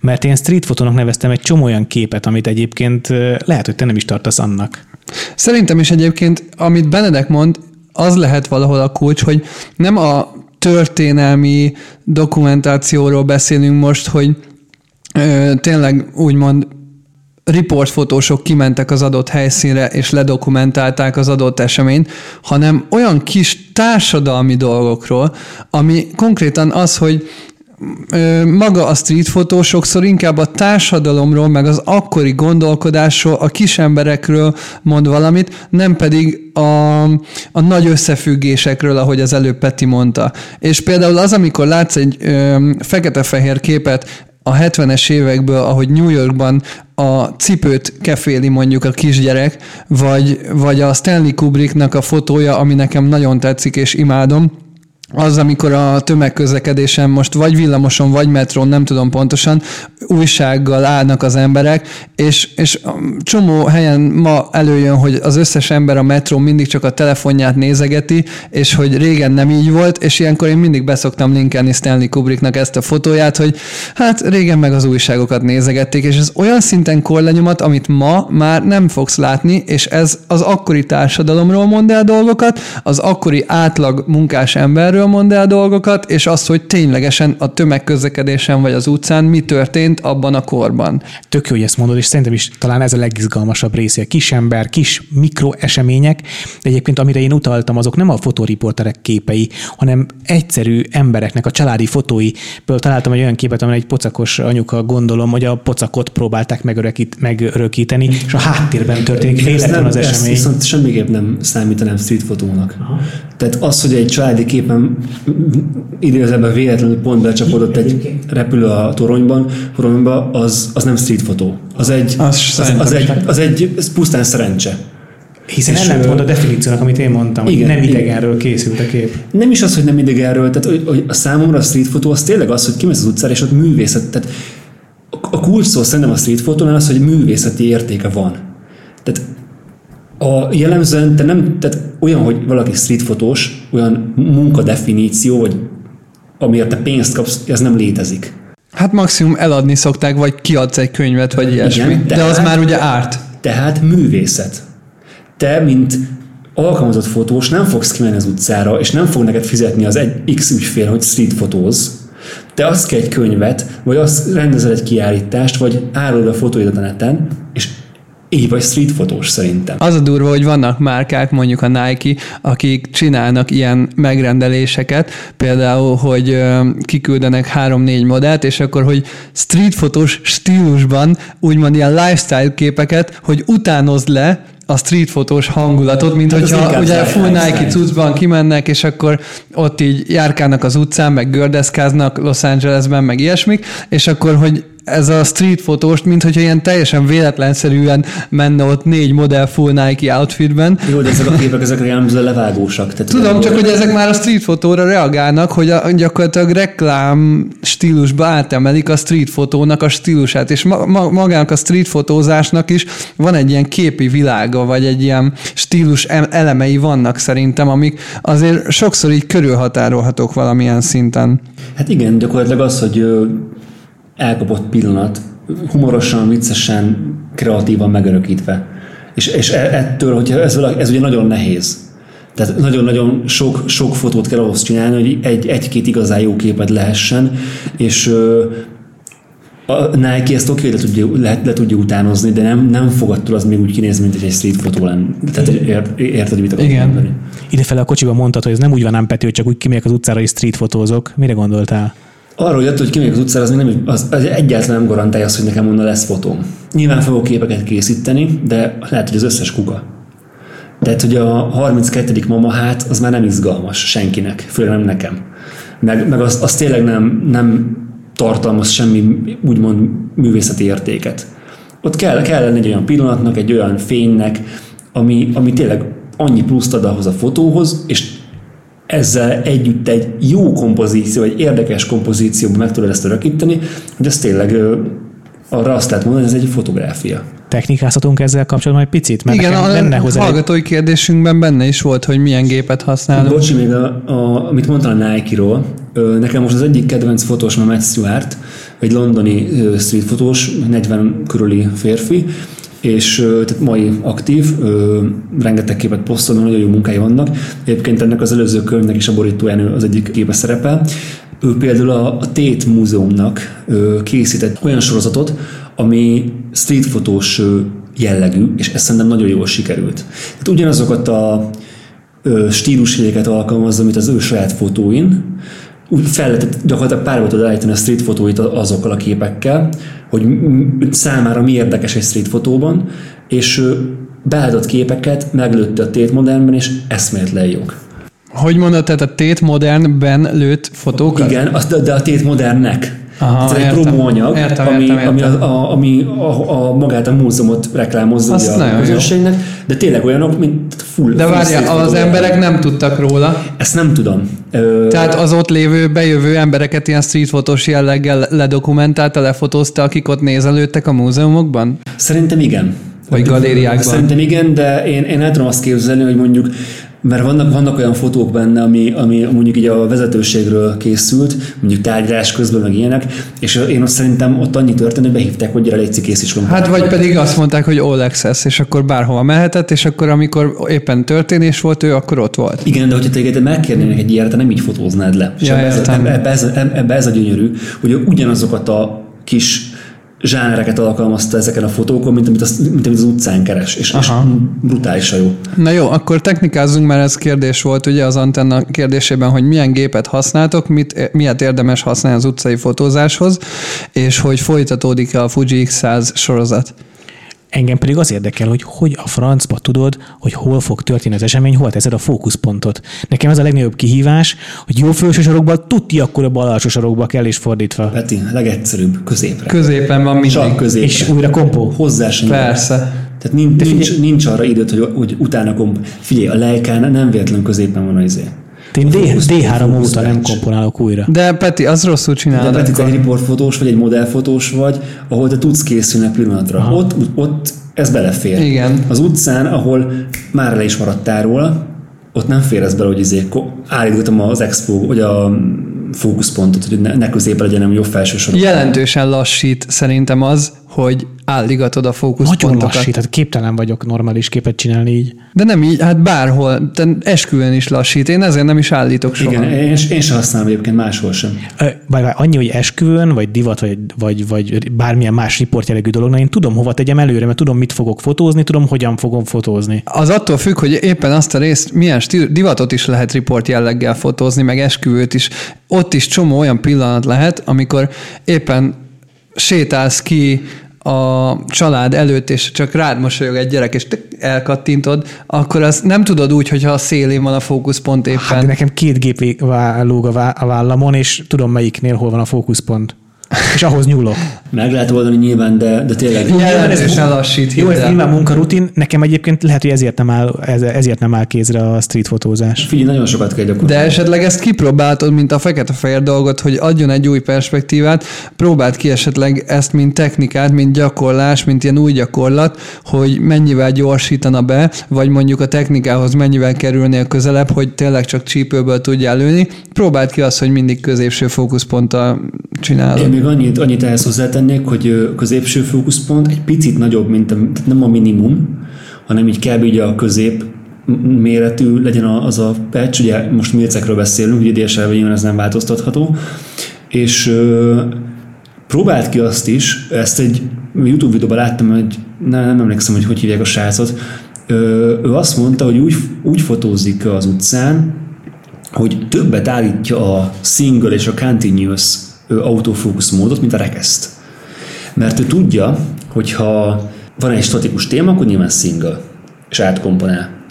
Mert én street fotónak neveztem egy csomó olyan képet, amit egyébként lehet, hogy te nem is tartasz annak. Szerintem is egyébként, amit Benedek mond, az lehet valahol a kulcs, hogy nem a történelmi dokumentációról beszélünk most, hogy ö, tényleg úgymond riportfotósok kimentek az adott helyszínre, és ledokumentálták az adott eseményt, hanem olyan kis társadalmi dolgokról, ami konkrétan az, hogy maga a street fotó sokszor inkább a társadalomról, meg az akkori gondolkodásról, a kis emberekről mond valamit, nem pedig a, a nagy összefüggésekről, ahogy az előbb Peti mondta. És például az, amikor látsz egy fekete-fehér képet a 70-es évekből, ahogy New Yorkban a cipőt keféli mondjuk a kisgyerek, vagy, vagy a Stanley Kubricknak a fotója, ami nekem nagyon tetszik és imádom, az, amikor a tömegközlekedésen most vagy villamoson, vagy metrón, nem tudom pontosan, újsággal állnak az emberek, és, és csomó helyen ma előjön, hogy az összes ember a metrón mindig csak a telefonját nézegeti, és hogy régen nem így volt, és ilyenkor én mindig beszoktam linkelni Stanley Kubricknak ezt a fotóját, hogy hát régen meg az újságokat nézegették, és ez olyan szinten korlenyomat, amit ma már nem fogsz látni, és ez az akkori társadalomról mond el dolgokat, az akkori átlag munkás emberről, erről mond el dolgokat, és azt, hogy ténylegesen a tömegközlekedésen vagy az utcán mi történt abban a korban. Tök jó, hogy ezt mondod, és szerintem is talán ez a legizgalmasabb része. Kis ember, kis mikroesemények, de egyébként amire én utaltam, azok nem a fotóriporterek képei, hanem egyszerű embereknek a családi fotóiből találtam egy olyan képet, amely egy pocakos anyuka gondolom, hogy a pocakot próbálták megörökít, megörökíteni, és a háttérben történik véletlen az esemény. Ezt viszont semmiképp nem számítanám street fotónak. Aha. Tehát az, hogy egy családi képen idézőben véletlenül pont becsapódott egy repülő a toronyban, toronyba, az, az nem street fotó. Az egy, az, az, az, egy, az egy az pusztán szerencse. Hiszen ellentmond a definíciónak, amit én mondtam, igen, hogy nem idegenről készült a kép. Nem is az, hogy nem idegenről, tehát hogy, hogy a számomra a street fotó az tényleg az, hogy kimész az utcára, és ott művészet, tehát a kulcs szó szerintem a street fotónál az, hogy művészeti értéke van. Tehát a jellemzően te nem, tehát olyan, hogy valaki streetfotós, olyan munkadefiníció, vagy amiért te pénzt kapsz, ez nem létezik. Hát maximum eladni szokták, vagy kiadsz egy könyvet, vagy ilyesmi. Igen, tehát, De az már ugye árt. Tehát művészet. Te, mint alkalmazott fotós nem fogsz kimenni az utcára, és nem fog neked fizetni az egy X ügyfél, hogy street fotóz. Te azt kell egy könyvet, vagy azt rendezel egy kiállítást, vagy árulod a fotóidat a neten, és így vagy street fotós szerintem. Az a durva, hogy vannak márkák, mondjuk a Nike, akik csinálnak ilyen megrendeléseket, például, hogy kiküldenek három-négy modellt, és akkor, hogy street fotós stílusban úgymond ilyen lifestyle képeket, hogy utánozd le, a street fotós hangulatot, mint hát hogyha ugye full Nike cuccban kimennek, és akkor ott így járkálnak az utcán, meg gördeszkáznak Los Angelesben, meg ilyesmik, és akkor, hogy ez a street fotóst, mint hogyha ilyen teljesen véletlenszerűen menne ott négy modell full Nike outfitben. Jó, de ezek a képek, ezek jellemzően levágósak. Tehát Tudom, csak hogy ezek már a street fotóra reagálnak, hogy a, gyakorlatilag reklám stílusba átemelik a street fotónak a stílusát, és ma, ma, magának a street fotózásnak is van egy ilyen képi világa, vagy egy ilyen stílus elemei vannak szerintem, amik azért sokszor így körülhatárolhatók valamilyen szinten. Hát igen, gyakorlatilag az, hogy elkapott pillanat, humorosan, viccesen, kreatívan megörökítve. És, és e, ettől, hogy ez, ez ugye nagyon nehéz. Tehát nagyon-nagyon sok, sok fotót kell ahhoz csinálni, hogy egy, egy-két igazán jó képet lehessen, és a Nike ezt oké, le tudja, le, le tudja utánozni, de nem, nem fog attól az még úgy kinézni, mint egy street fotó lenne. Tehát ért, érted, mit akarok Igen. mondani? Idefele a kocsiban mondtad, hogy ez nem úgy van, nem Peti, hogy csak úgy kimegyek az utcára és street fotózok. Mire gondoltál? Arról jött, hogy kimegyek az utcára, az, nem, az, az egyáltalán nem garantálja azt, hogy nekem onnan lesz fotóm. Nyilván fogok képeket készíteni, de lehet, hogy az összes kuka. Tehát, hogy a 32. mama hát, az már nem izgalmas senkinek, főleg nem nekem. Meg, meg az, az tényleg nem, nem tartalmaz semmi úgymond művészeti értéket. Ott kell, kell lenni egy olyan pillanatnak, egy olyan fénynek, ami, ami tényleg annyi pluszt ad ahhoz a fotóhoz, és ezzel együtt egy jó kompozíció, egy érdekes kompozícióban meg tudod ezt örökíteni, hogy ez tényleg arra azt lehet mondani, hogy ez egy fotográfia. Technikázhatunk ezzel kapcsolatban egy picit? Mert Igen, a benne hozzá hallgatói egy... kérdésünkben benne is volt, hogy milyen gépet használunk. Bocsi, még a, a, amit mondtam a Nike-ról, nekem most az egyik kedvenc fotós ma Matt Stewart, egy londoni street fotós, 40 körüli férfi, és tehát mai aktív, rengeteg képet posztol, nagyon jó munkái vannak. Egyébként ennek az előző könyvnek is a borítóján az egyik képe szerepel. Ő például a, a Tate Múzeumnak készített olyan sorozatot, ami streetfotós jellegű, és ez szerintem nagyon jól sikerült. Tehát ugyanazokat a stílusjegyeket alkalmazza, mint az ő saját fotóin, úgy fel lehetett gyakorlatilag párba állítani a street fotóit azokkal a képekkel, hogy számára mi érdekes egy street fotóban, és beállított képeket meglőtte a Tét Modernben, és eszméletlen jók. Hogy mondod, tehát a Tét Modernben lőtt fotókat? Igen, de a Tét Modernnek. Aha, Ez egy értem. promóanyag, Értem, ami, értem, ami, értem. a, ami a, a, magát a múzeumot reklámozza Az ugye a közönségnek, de tényleg olyanok, mint full De street az emberek nem tudtak róla. Ezt nem tudom. Ö, Tehát az ott lévő, bejövő embereket ilyen streetfotós jelleggel ledokumentálta, lefotózta, akik ott nézelődtek a múzeumokban? Szerintem igen. Vagy galériákban. Szerintem igen, de én, én el tudom azt képzelni, hogy mondjuk mert vannak, vannak olyan fotók benne, ami, ami mondjuk így a vezetőségről készült, mondjuk tárgyalás közben, meg ilyenek, és én ott szerintem ott annyi történt, hogy behívták, hogy gyere légy készíts Hát vagy pedig azt mondták, hogy all access, és akkor bárhova mehetett, és akkor amikor éppen történés volt, ő akkor ott volt. Igen, de hogyha téged megkérnének egy ilyet, nem így fotóznád le. Ja, ebbe, ez, ebbe, ez, ebbe ez a gyönyörű, hogy ugyanazokat a kis zsánereket alkalmazta ezeken a fotókon, mint amit az, mint amit az utcán keres, és, és brutálisan jó. Na jó, akkor technikázzunk, mert ez kérdés volt ugye az antenna kérdésében, hogy milyen gépet használtok, mit, miért érdemes használni az utcai fotózáshoz, és hogy folytatódik-e a Fuji X100 sorozat. Engem pedig az érdekel, hogy hogy a francba tudod, hogy hol fog történni az esemény, hol teszed a fókuszpontot. Nekem ez a legnagyobb kihívás, hogy jó felső sarokba, tudti akkor a bal alsó sarokba kell, és fordítva. Peti, legegyszerűbb, középre. Középen van mindig. Csak középre. És újra kompó. Hozzá sem Persze. Tehát nincs, nincs, nincs arra időt, hogy, hogy utána komp... Figyelj, a lejkán nem véletlenül középen van az izé. Én D- D3 fókusz óta nem komponálok újra. De Peti, az rosszul De csinálod. Peti, te egy riportfotós vagy egy modellfotós vagy, ahol te tudsz készülni a pillanatra. Ott, ott ez belefér. Igen. Az utcán, ahol már le is maradtál róla, ott nem fér ez bele, hogy izé, állítottam az expo, vagy a fókuszpontot, hogy ne, ne középen legyen, hanem jobb felső sorok. Jelentősen lassít szerintem az, hogy álligatod a Nagyon fókuszpontokat. lassít, tehát képtelen vagyok normális képet csinálni így. De nem így, hát bárhol, te esküvőn is lassít. Én ezért nem is állítok soha. Igen, én, én sem használom egyébként máshol sem. Vagy vagy annyi, hogy esküvőn, vagy divat, vagy, vagy, vagy bármilyen más riportjellegű dolognál, én tudom, hova tegyem előre, mert tudom, mit fogok fotózni, tudom, hogyan fogom fotózni. Az attól függ, hogy éppen azt a részt, milyen stíl, divatot is lehet riport jelleggel fotózni, meg esküvőt is. Ott is csomó olyan pillanat lehet, amikor éppen sétálsz ki a család előtt, és csak rád mosolyog egy gyerek, és te elkattintod, akkor azt nem tudod úgy, hogyha a szélén van a fókuszpont éppen. Hát nekem két gép lóg a vállamon, és tudom, melyiknél hol van a fókuszpont. És ahhoz nyúlok. Meg lehet oldani nyilván, de, de tényleg Jelentősen lassít. Jó, ez nyilván munkarutin, nekem egyébként lehet, hogy ezért nem áll, ez- ezért nem áll kézre a street fotózás. figyelj, nagyon sokat kell gyakorolni. De esetleg ezt kipróbáltad, mint a fekete-fehér dolgot, hogy adjon egy új perspektívát, próbáld ki esetleg ezt, mint technikát, mint gyakorlás, mint ilyen új gyakorlat, hogy mennyivel gyorsítana be, vagy mondjuk a technikához mennyivel kerülnél közelebb, hogy tényleg csak csípőből tudjál lőni. Próbáld ki azt, hogy mindig középső fókuszponttal csinálod. Én még annyit, annyit ehhez hozzátennék, hogy a középső fókuszpont egy picit nagyobb, mint a, tehát nem a minimum, hanem így kb. így a közép méretű legyen az a patch, ugye most milcekről beszélünk, ugye nyilván ez nem változtatható, és ö, próbált ki azt is, ezt egy YouTube videóban láttam, hogy nem, nem emlékszem, hogy hogy hívják a srácot, ö, ő azt mondta, hogy úgy, úgy fotózik az utcán, hogy többet állítja a single és a continuous ö, autofocus módot, mint a rekeszt. Mert ő tudja, hogyha van egy statikus téma, akkor nyilván single, és átkomponál.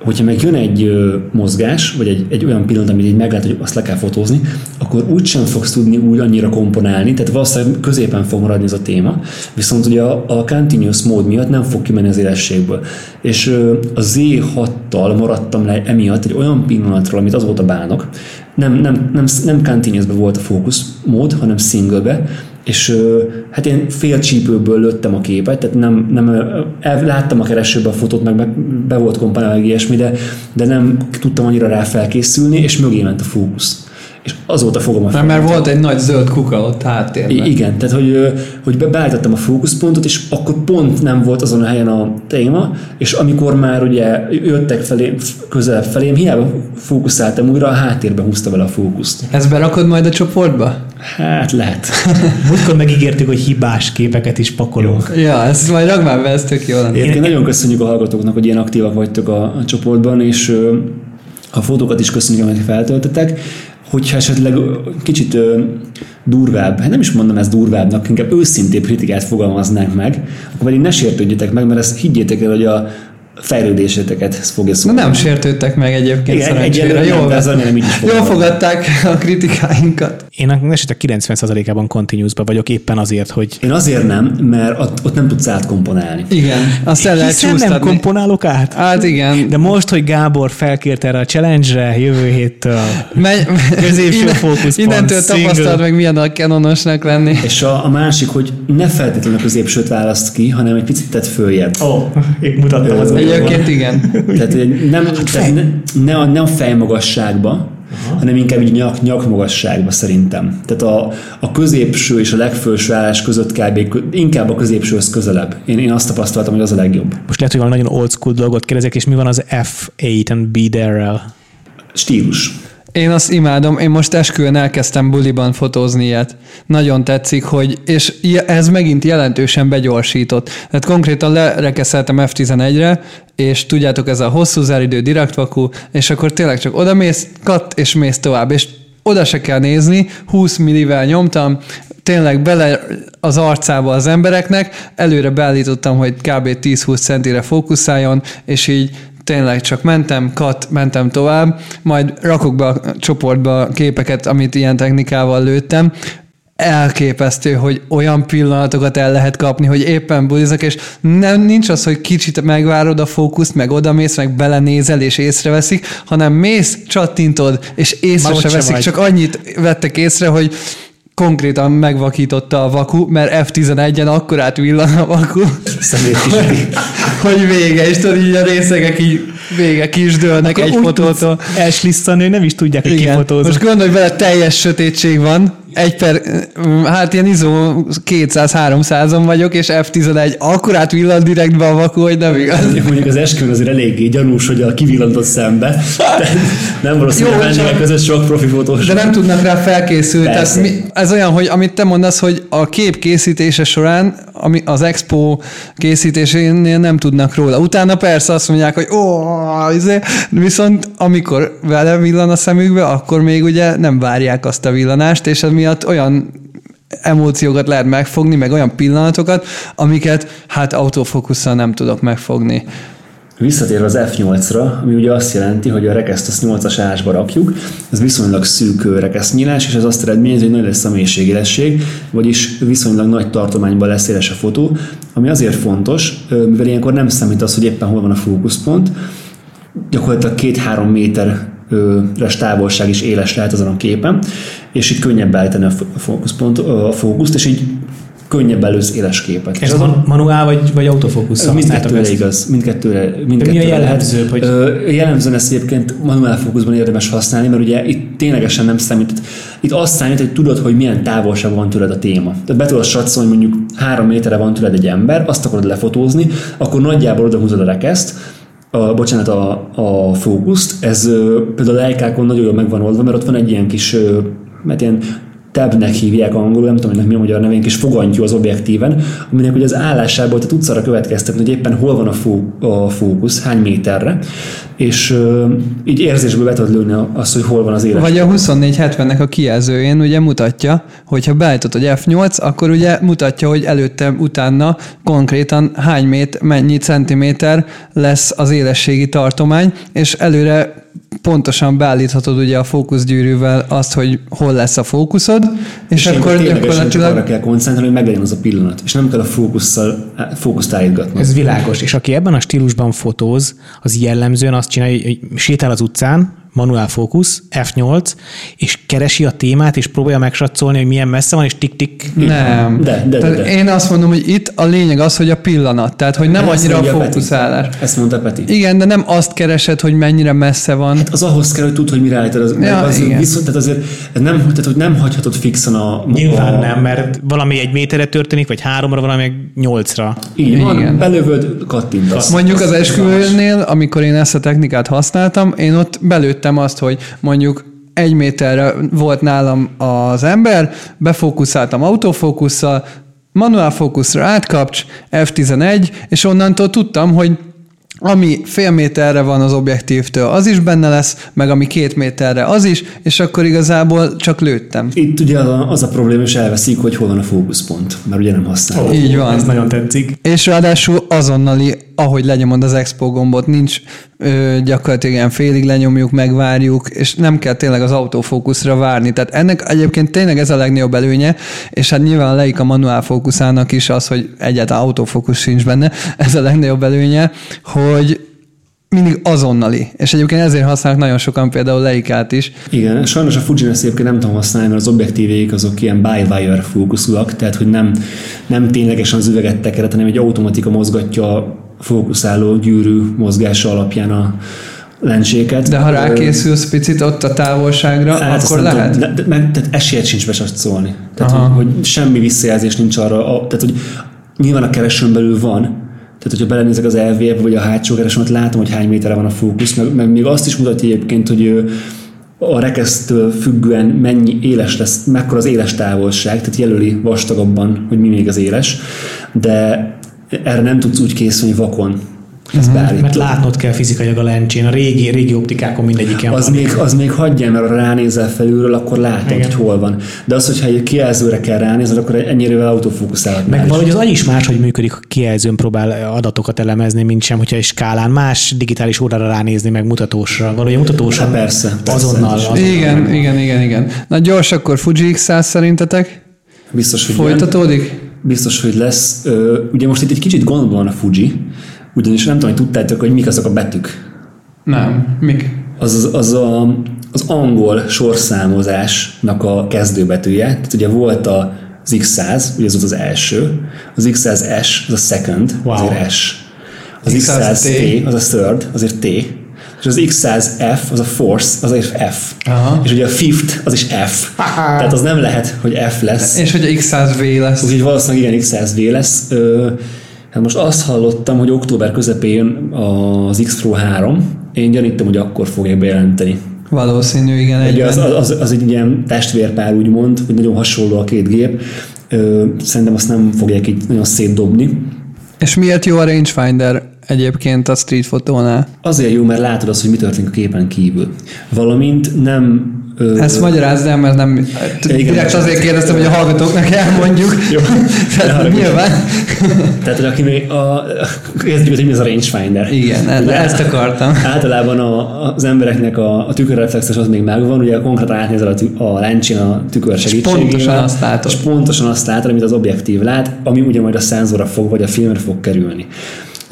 Hogyha meg jön egy mozgás, vagy egy, egy olyan pillanat, amit így meglát, hogy azt le kell fotózni, akkor úgy sem fogsz tudni úgy annyira komponálni, tehát valószínűleg középen fog maradni ez a téma, viszont ugye a, a continuous mód miatt nem fog kimenni az élességből. És ö, a Z6-tal maradtam le emiatt egy olyan pillanatról, amit azóta bánok, nem, nem, nem, nem continuous volt a fókusz mód, hanem singlebe, és hát én fél csípőből lőttem a képet, tehát nem, nem el, láttam a keresőbe a fotót, meg be, volt komponálva, ilyesmi, de, de nem tudtam annyira rá felkészülni, és mögé ment a fókusz. És azóta fogom a Mert, mert volt egy nagy zöld kuka ott háttérben. I- igen, tehát hogy, hogy be- beállítottam a fókuszpontot, és akkor pont nem volt azon a helyen a téma, és amikor már ugye jöttek felé, közelebb felém, hiába fókuszáltam újra, a háttérbe húzta vele a fókuszt. Ezt berakod majd a csoportba? Hát lehet. Múltkor megígértük, hogy hibás képeket is pakolunk. Ja, ezt majd rak már be, ez tök jó. Egyébként nagyon köszönjük a hallgatóknak, hogy ilyen aktívak vagytok a, a csoportban, és a fotókat is köszönjük, amiket feltöltetek. Hogyha esetleg kicsit durvább, hát nem is mondom ez durvábbnak, inkább őszintébb kritikát fogalmaznánk meg, akkor pedig ne sértődjetek meg, mert ezt higgyétek el, hogy a fejlődéseteket fogja Na szólni. nem sértődtek meg egyébként Igen, szerencsére. nem, Jól, de az remélem így is jól fogadták a kritikáinkat. Én a esetek 90%-ában continuous vagyok éppen azért, hogy Én azért nem, mert ott, ott nem tudsz átkomponálni. Igen, azt el lehet hiszen nem komponálok át. Hát igen. De most, hogy Gábor felkért erre a challenge-re, jövő héttől Megy, Középső innen- fókuszpont, Innentől single. tapasztalod meg, milyen a canonosnak lenni. És a, a másik, hogy ne feltétlenül a középsőt választ ki, hanem egy picit tett följebb. Ó, oh, én mutattam az Egyébként igen. Tehát hogy nem, tehát ne, ne, a, ne a fejmagasságba, Aha. hanem inkább így nyak, nyakmagasságba szerintem. Tehát a, a középső és a legfelső állás között kb. inkább a középsőhöz közelebb. Én, én azt tapasztaltam, hogy az a legjobb. Most lehet, hogy valami nagyon old school dolgot kérdezek, és mi van az F8 and Be There-rel? Stílus. Én azt imádom, én most esküvőn elkezdtem buliban fotózni ilyet. Nagyon tetszik, hogy, és ez megint jelentősen begyorsított. Tehát konkrétan lerekeszeltem F11-re, és tudjátok, ez a hosszú záridő direkt vaku, és akkor tényleg csak oda mész, kat, és mész tovább, és oda se kell nézni, 20 millivel nyomtam, tényleg bele az arcába az embereknek, előre beállítottam, hogy kb. 10-20 centire fókuszáljon, és így tényleg csak mentem, kat, mentem tovább, majd rakok be a csoportba képeket, amit ilyen technikával lőttem, elképesztő, hogy olyan pillanatokat el lehet kapni, hogy éppen bulizok, és nem, nincs az, hogy kicsit megvárod a fókuszt, meg odamész, meg belenézel, és észreveszik, hanem mész, csattintod, és észre Már se veszik, vagy. csak annyit vettek észre, hogy konkrétan megvakította a vaku, mert F11-en akkor villan a vaku, kisüti. hogy vége, és tudod, így a részegek így vége kisdőlnek egy fotótól. Elslisszani, hogy nem is tudják, hogy Igen. kifotózok. Most gondolj bele, teljes sötétség van, egy per, hát ilyen izó 200-300-on vagyok, és F11 akkorát villan direktbe a vaku, hogy nem igaz. Mondjuk az esküvőn azért eléggé gyanús, hogy a kivillantott szembe. Tehát nem valószínű, hogy vennének között sok profi fotós. De nem tudnak rá felkészülni. Tehát mi, ez olyan, hogy amit te mondasz, hogy a kép készítése során, ami az expo készítésénél nem tudnak róla. Utána persze azt mondják, hogy ó, izé, viszont amikor vele villan a szemükbe, akkor még ugye nem várják azt a villanást, és emiatt olyan emóciókat lehet megfogni, meg olyan pillanatokat, amiket hát autofókusszal nem tudok megfogni. Visszatérve az F8-ra, ami ugye azt jelenti, hogy a rekeszt azt 8-as állásba rakjuk, ez viszonylag szűk ö, rekesznyílás, és ez azt eredményezi, hogy nagy lesz a mélységélesség, vagyis viszonylag nagy tartományban lesz éles a fotó, ami azért fontos, mivel ilyenkor nem számít az, hogy éppen hol van a fókuszpont, gyakorlatilag két-három méteres távolság is éles lehet azon a képen, és itt könnyebb állítani a fó- a fókuszpont, a fókuszt, és így könnyebb elősz éles képet. Ez man- manuál vagy, vagy használtak Mindkettőre ezt? igaz, mindkettőre, De mi a mindkettőre jellemzőbb, hogy- jellemzően ezt egyébként manuál fókuszban érdemes használni, mert ugye itt ténylegesen nem számít. Itt azt számít, hogy tudod, hogy milyen távolság van tőled a téma. Tehát be tudod satszolni, hogy mondjuk három méterre van tőled egy ember, azt akarod lefotózni, akkor nagyjából oda húzod a rekeszt, a, bocsánat, a, a fókuszt. Ez például a Leica-kon nagyon jól meg van oldva, mert ott van egy ilyen kis, mert ilyen tabnek hívják angolul, nem tudom, hogy mi a magyar neve, ilyen kis fogantyú az objektíven, aminek ugye az állásából te tudsz arra következtetni, hogy éppen hol van a, fó, a fókusz, hány méterre, és ö, így érzésből be tudod lőni azt, hogy hol van az éles. Vagy a 2470-nek a kijelzőjén ugye mutatja, hogy ha beállítod, hogy F8, akkor ugye mutatja, hogy előtte, utána konkrétan hány mét, mennyi centiméter lesz az élességi tartomány, és előre pontosan beállíthatod ugye a fókuszgyűrűvel azt, hogy hol lesz a fókuszod, és, és akkor ténylegesen csak arra gyakorlatilag kell koncentrálni, hogy meglegyen az a pillanat, és nem kell a fókusszal, fókuszt állítgatni. Ez világos. És aki ebben a stílusban fotóz, az jellemzően azt csinálja, hogy sétál az utcán, manuál fókusz, F8, és keresi a témát, és próbálja megsatszolni, hogy milyen messze van, és tik-tik. Nem. De, de, de, de. Én azt mondom, hogy itt a lényeg az, hogy a pillanat, tehát hogy nem Ezt annyira a mondja Peti. fókuszálás. Ezt mondta Peti. Igen, de nem azt keresed, hogy mennyire messze van. Az ahhoz kell, hogy tudd, hogy mire állítod. Az, Ja, az igen. viszont, tehát azért ez nem, tehát, hogy nem hagyhatod fixen a... Nyilván a, nem, mert valami egy méterre történik, vagy háromra, valami nyolcra. Így van, Igen. belövöd, kattintasz. Mondjuk az esküvőnél, amikor én ezt a technikát használtam, én ott belőttem azt, hogy mondjuk egy méterre volt nálam az ember, befókuszáltam autofókusszal, manuál fókuszra átkapcs, F11, és onnantól tudtam, hogy ami fél méterre van az objektívtől, az is benne lesz, meg ami két méterre az is, és akkor igazából csak lőttem. Itt ugye az a, az a probléma, és elveszik, hogy hol van a fókuszpont, mert ugye nem használod. Így van. Ez nagyon tetszik. És ráadásul azonnali, ahogy lenyomod az expo gombot, nincs ö, gyakorlatilag ilyen félig lenyomjuk, megvárjuk, és nem kell tényleg az autofókuszra várni. Tehát ennek egyébként tényleg ez a legnagyobb előnye, és hát nyilván a Leica manuál fókuszának is az, hogy egyáltalán autofókusz sincs benne, ez a legnagyobb előnye, hogy mindig azonnali. És egyébként ezért használnak nagyon sokan például Leicát is. Igen, sajnos a Fujin ezt egyébként nem tudom használni, mert az objektívék azok ilyen by-wire fókuszúak, tehát hogy nem, nem ténylegesen az üveget tekeret, hanem egy automatika mozgatja fókuszáló gyűrű mozgása alapján a lencséket. De ha rákészülsz picit ott a távolságra, Hát akkor lehet? Tudom, de, de, meg, tehát esélyed sincs besatszolni. Tehát, Aha. hogy, hogy, semmi visszajelzés nincs arra. A, tehát, hogy nyilván a keresőn belül van, tehát, hogyha belenézek az LVF vagy a hátsó keresőn, ott látom, hogy hány méterre van a fókusz, meg, meg még azt is mutatja egyébként, hogy ö, a rekesztől függően mennyi éles lesz, mekkora az éles távolság, tehát jelöli vastagabban, hogy mi még az éles, de erre nem tudsz úgy készülni vakon. Mhm. beállítod. Mert látnod kell fizikailag a lencsén, a régi, régi optikákon mindegyiken Az van. még, az még hagyja, mert ha ránézel felülről, akkor látod, Igen. hogy hol van. De az, hogyha egy kijelzőre kell ránézni, akkor ennyire autofókuszálhat Meg valahogy az agy is máshogy működik, ha kijelzőn próbál adatokat elemezni, mint sem, hogyha egy skálán más digitális órára ránézni, meg mutatósra. Valahogy a mutatóson Hát persze, persze. azonnal, azonnal. Igen, igen, igen, igen. Na gyors, akkor Fuji X100 szerintetek? Biztos, hogy, igen. Folytatódik? Biztos, hogy lesz. Ugye most itt egy kicsit gondban van a Fuji, ugyanis nem tudom, hogy tudtátok, hogy mik azok a betűk. Nem. Mik? Az, az, az, a, az angol sorszámozásnak a kezdőbetűje. Tehát ugye volt a az X100, ugye ez volt az első, az X100S, az a second, Wow. azért S. Az X100T. X100T, az a third, azért T. És az X100F, az a fourth, az azért F. Aha. És ugye a fifth, az is F. Tehát az nem lehet, hogy F lesz. És hogy a X100V lesz. Úgyhogy valószínűleg igen, X100V lesz. Ö, hát most azt hallottam, hogy október közepén az X Pro 3. Én gyanítom, hogy akkor fogják bejelenteni. Valószínű, igen. Egyben. az, az, az egy ilyen testvérpár úgymond, hogy nagyon hasonló a két gép. Ö, szerintem azt nem fogják így nagyon szétdobni. És miért jó a rangefinder egyébként a street fotónál? Azért jó, mert látod azt, hogy mi történik a képen kívül. Valamint nem... Ezt magyarázd el, mert nem... Igen, Direkt azért kérdeztem, hogy a hallgatóknak elmondjuk. Jó. Tehát nyilván. Tehát, aki még a, kezdjük, hogy mi az a rangefinder. Igen, e- Ugye ezt akartam. Általában a, az embereknek a, a tükörreflexes az még megvan, ugye konkrétan átnézel a, a lencsén a tükör segítségével. pontosan azt látod. És pontosan azt látod, amit az objektív lát, ami ugye majd a szenzorra fog, vagy a filmre fog kerülni.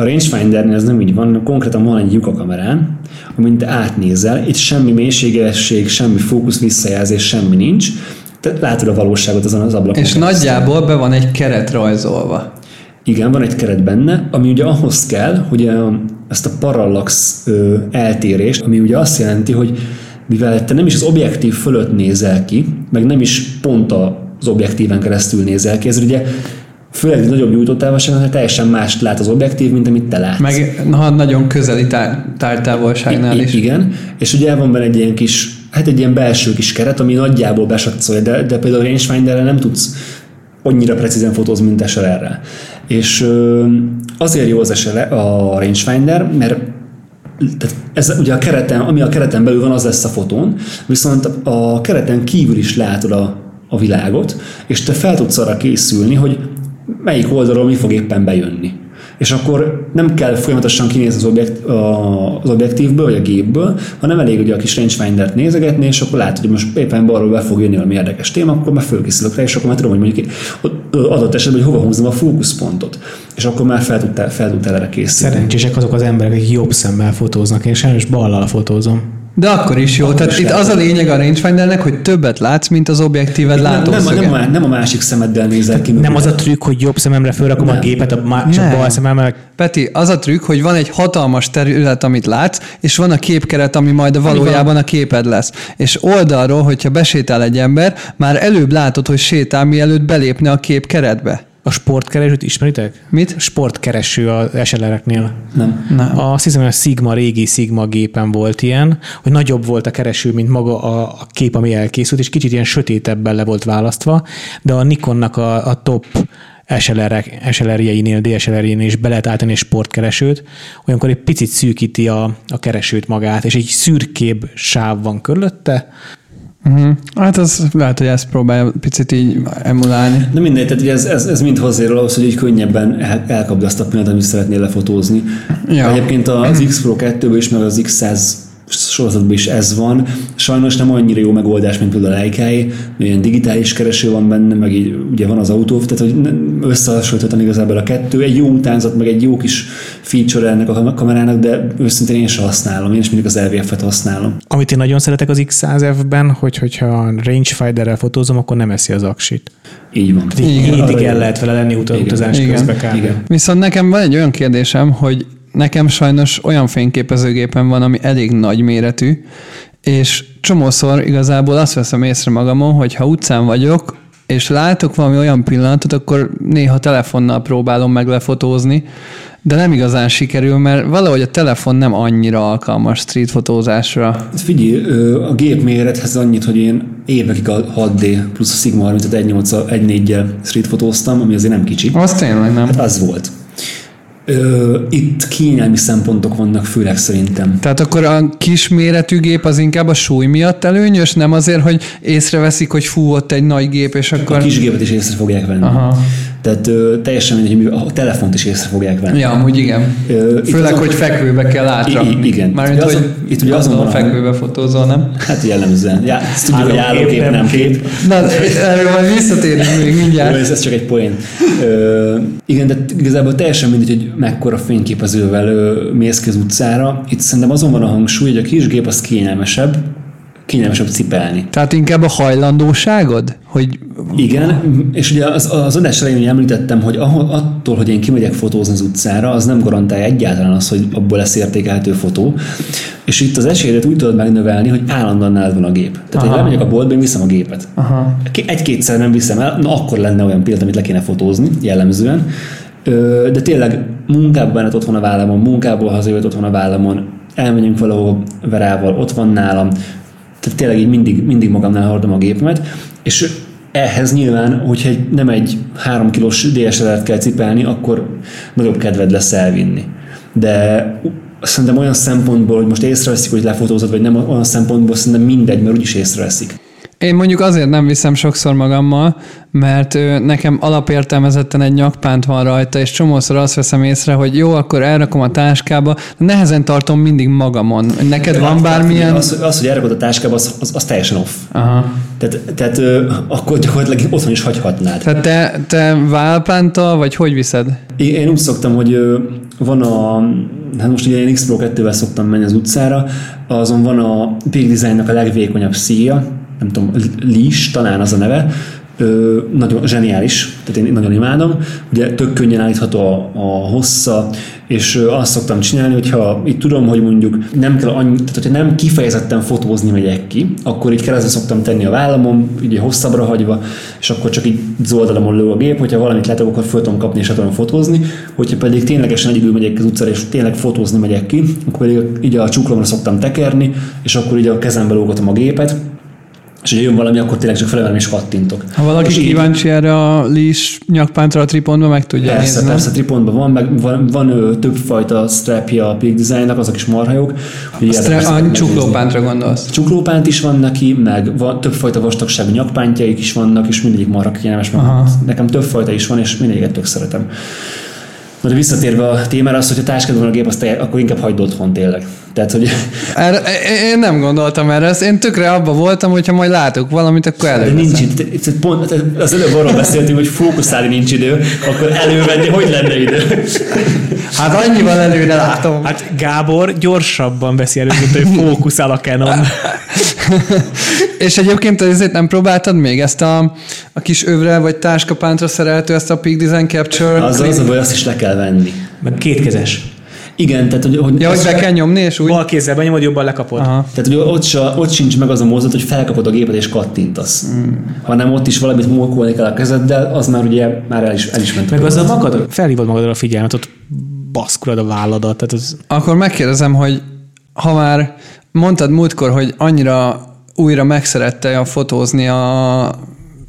A rangefindernél ez nem így van, konkrétan van egy lyuk a kamerán, amint átnézel, itt semmi mélységesség, semmi fókusz visszajelzés, semmi nincs, te látod a valóságot azon az ablakon. És keresztül. nagyjából be van egy keret rajzolva. Igen, van egy keret benne, ami ugye ahhoz kell, hogy ezt a parallax eltérést, ami ugye azt jelenti, hogy mivel te nem is az objektív fölött nézel ki, meg nem is pont az objektíven keresztül nézel ki, ez ugye főleg egy nagyobb gyújtótávolságon teljesen mást lát az objektív, mint amit te látsz. Meg ha nagyon közeli tár- tártávolságnál I- is. Igen, és ugye van benne egy ilyen kis, hát egy ilyen belső kis keret, ami nagyjából besatszolja, de, de például a rangefinderrel nem tudsz annyira precízen fotózni, mint SLR-rel. És ö, azért jó az SLR, a rangefinder, mert tehát ez ugye a kereten, ami a kereten belül van, az lesz a fotón, viszont a kereten kívül is látod a, a világot, és te fel tudsz arra készülni, hogy melyik oldalról mi fog éppen bejönni. És akkor nem kell folyamatosan kinézni az, objekt, az objektívből, vagy a gépből, hanem elég ugye a kis rangefindert nézegetni, és akkor látod, hogy most éppen balról be fog jönni valami érdekes téma, akkor már fölkészülök rá, és akkor már tudom, hogy mondjuk ott adott esetben, hogy hova húzom a fókuszpontot. És akkor már fel tudtál, fel tudtál erre készülni. Szerencsések azok az emberek, akik jobb szemmel fotóznak, én sajnos ballal fotózom. De akkor is jó. Akkor Tehát is itt lehet. az a lényeg a rangefindernek, hogy többet látsz, mint az objektíved Nem, nem, nem, a, nem a másik szemeddel nézel ki. Nem az a trükk, hogy jobb szememre fölrakom a Nem. gépet, a má- a Nem. bal szememre Peti, az a trükk, hogy van egy hatalmas terület, amit látsz, és van a képkeret, ami majd valójában a képed lesz. És oldalról, hogyha besétál egy ember, már előbb látod, hogy sétál, mielőtt belépne a kép keretbe. A sportkeresőt ismeritek? Mit? Sportkereső az SLR-eknél. Nem. Nem. A, azt hiszem, hogy a Sigma, régi Sigma gépen volt ilyen, hogy nagyobb volt a kereső, mint maga a, a kép, ami elkészült, és kicsit ilyen sötétebben le volt választva, de a Nikonnak a, a top SLR, SLR-jeinél, DSLR-jénél is be lehet állítani egy sportkeresőt, olyankor egy picit szűkíti a, a keresőt magát, és egy szürkébb sáv van körülötte, Uh-huh. Hát az lehet, hogy ezt próbálja picit így emulálni. De mindegy, tehát ez, ez, ez mind hozzájárul ahhoz, hogy így könnyebben el, elkapd azt a pillanatot, amit szeretnél lefotózni. Ja. Egyébként az X Pro 2-ből is, meg az X100 sorozatban is ez van. Sajnos nem annyira jó megoldás, mint például a Leica-é, ilyen digitális kereső van benne, meg így ugye van az autó, tehát hogy összehasonlítottan igazából a kettő. Egy jó utánzat, meg egy jó kis feature ennek a kamerának, de őszintén én sem használom, én is mindig az LVF-et használom. Amit én nagyon szeretek az X100F-ben, hogy hogyha rangefinderrel fotózom, akkor nem eszi az aksit. Így van. Így Igen. hétig el lehet vele lenni utazás Igen. közben kb. Igen. Viszont nekem van egy olyan kérdésem, hogy nekem sajnos olyan fényképezőgépem van, ami elég nagy méretű, és csomószor igazából azt veszem észre magamon, hogy ha utcán vagyok, és látok valami olyan pillanatot, akkor néha telefonnal próbálom meg lefotózni, de nem igazán sikerül, mert valahogy a telefon nem annyira alkalmas street fotózásra. Hát Figyelj, a gép mérethez annyit, hogy én évekig a 6D plusz a Sigma 35 1.8 1.4-jel street fotóztam, ami azért nem kicsi. Az tényleg nem. Hát az volt. Ö, itt kényelmi szempontok vannak főleg szerintem. Tehát akkor a kis méretű gép az inkább a súly miatt előnyös, nem azért, hogy észreveszik, hogy fú, ott egy nagy gép, és A akkor... kis gépet is észre fogják venni. Aha. Tehát ö, teljesen mindegy, hogy a telefont is észre fogják venni. Ja, amúgy igen. Ö, Főleg, hogy fekvőbe kell átrakni. I- igen. Mármint, Itt azon- hogy itt ugye azon van a- fekvőbe fotózol, nem? Hát jellemzően. Já, ezt tudjuk, hogy Állókép, nem nem kép. Na, erről majd visszatérünk még Jó, mindjárt. ez, ez csak egy poén. Ö, igen, de igazából teljesen mindegy, hogy mekkora fényképezővel ö, mész ki az utcára. Itt szerintem azon van a hangsúly, hogy a kis gép az kényelmesebb, kényelmesebb cipelni. Tehát inkább a hajlandóságod? Hogy Igen, és ugye az, az adás elején említettem, hogy ahol, attól, hogy én kimegyek fotózni az utcára, az nem garantálja egyáltalán azt, hogy abból lesz értékelhető fotó. És itt az esélyedet úgy tudod megnövelni, hogy állandóan nálad van a gép. Tehát én elmegyek a boltba, én viszem a gépet. Aha. Egy-kétszer nem viszem el, na akkor lenne olyan pillanat, amit le kéne fotózni, jellemzően. De tényleg munkában benned ott van a vállamon, munkából hazajött ott van a vállamon, elmegyünk valahol verával, ott van nálam, tehát tényleg így mindig, mindig magamnál hordom a gépemet, és ehhez nyilván, hogyha egy, nem egy 3 kilós DSLR-t kell cipelni, akkor nagyobb kedved lesz elvinni. De szerintem olyan szempontból, hogy most észreveszik, hogy lefotózod, vagy nem, olyan szempontból szerintem mindegy, mert úgyis észreveszik. Én mondjuk azért nem viszem sokszor magammal, mert nekem alapértelmezetten egy nyakpánt van rajta, és csomószor azt veszem észre, hogy jó, akkor elrakom a táskába, de nehezen tartom mindig magamon. Neked van bármilyen... Az, az hogy elrakod a táskába, az, az, az teljesen off. Aha. Tehát, tehát ö, akkor gyakorlatilag otthon is hagyhatnád. Tehát te, te válpántal, vagy hogy viszed? Én, én úgy szoktam, hogy ö, van a, hát most ugye én X Pro 2-vel szoktam menni az utcára, azon van a Peak Designnak a legvékonyabb szíja, nem tudom, Leash, talán az a neve, ö, nagyon zseniális, tehát én nagyon imádom, ugye tök könnyen állítható a, a hossza, és azt szoktam csinálni, hogyha itt tudom, hogy mondjuk nem kell annyi, tehát hogyha nem kifejezetten fotózni megyek ki, akkor így keresztbe szoktam tenni a vállamon, ugye hosszabbra hagyva, és akkor csak így az oldalamon lő a gép, hogyha valamit látok, akkor föl tudom kapni és tudom fotózni, hogyha pedig ténylegesen egyedül megyek az utcára, és tényleg fotózni megyek ki, akkor pedig így a csuklomra szoktam tekerni, és akkor így a kezembe lógatom a gépet, és ha jön valami, akkor tényleg csak felemelem és kattintok. Ha valaki és így- kíváncsi erre a leash nyakpántra a tripondba, meg tudja Persze, nézni. persze, tripondban van, meg van, van ö, többfajta strapja a Peak Designnak, azok is marha jók. Hogy Azt érdemes a csuklópántra gondolsz. Csuklópánt is van neki, meg van, többfajta vastagságú nyakpántjaik is vannak, és mindegyik marha kényelmes. Nekem többfajta is van, és mindegyiket tök szeretem. Na de visszatérve a témára, az, hogy a táskád van a gép, azt te, akkor inkább hagyd otthon tényleg. Tehát, hogy Erre, én nem gondoltam erre, ezt én tökre abba voltam, hogyha majd látok valamit, akkor de előveszem. nincs itt, pont, az előbb arról beszéltünk, hogy fókuszálni nincs idő, akkor elővenni, hogy lenne idő. Hát annyival előre látom. Hát Gábor gyorsabban veszi elő, mint hogy fókuszál a Canon. És egyébként ezért nem próbáltad még ezt a, a kis övre vagy táskapántra szerelhető ezt a Peak Design Capture? Az az a baj, azt is le kell venni. Meg kétkezes. Igen, tehát hogy, hogy, Ja, hogy be kell nyomni, és úgy? Bal kézzel benyomod, jobban lekapod. Aha. tehát, hogy ott, se, ott sincs meg az a mozdulat, hogy felkapod a gépet és kattintasz. Mm. Hanem ott is valamit mókolni kell a kezeddel, az már ugye már el is, el is ment. Meg az a magad, felhívod magadra a figyelmet, ott baszkurad a válladat. Tehát az, Akkor megkérdezem, hogy ha már mondtad múltkor, hogy annyira újra megszerette a fotózni a,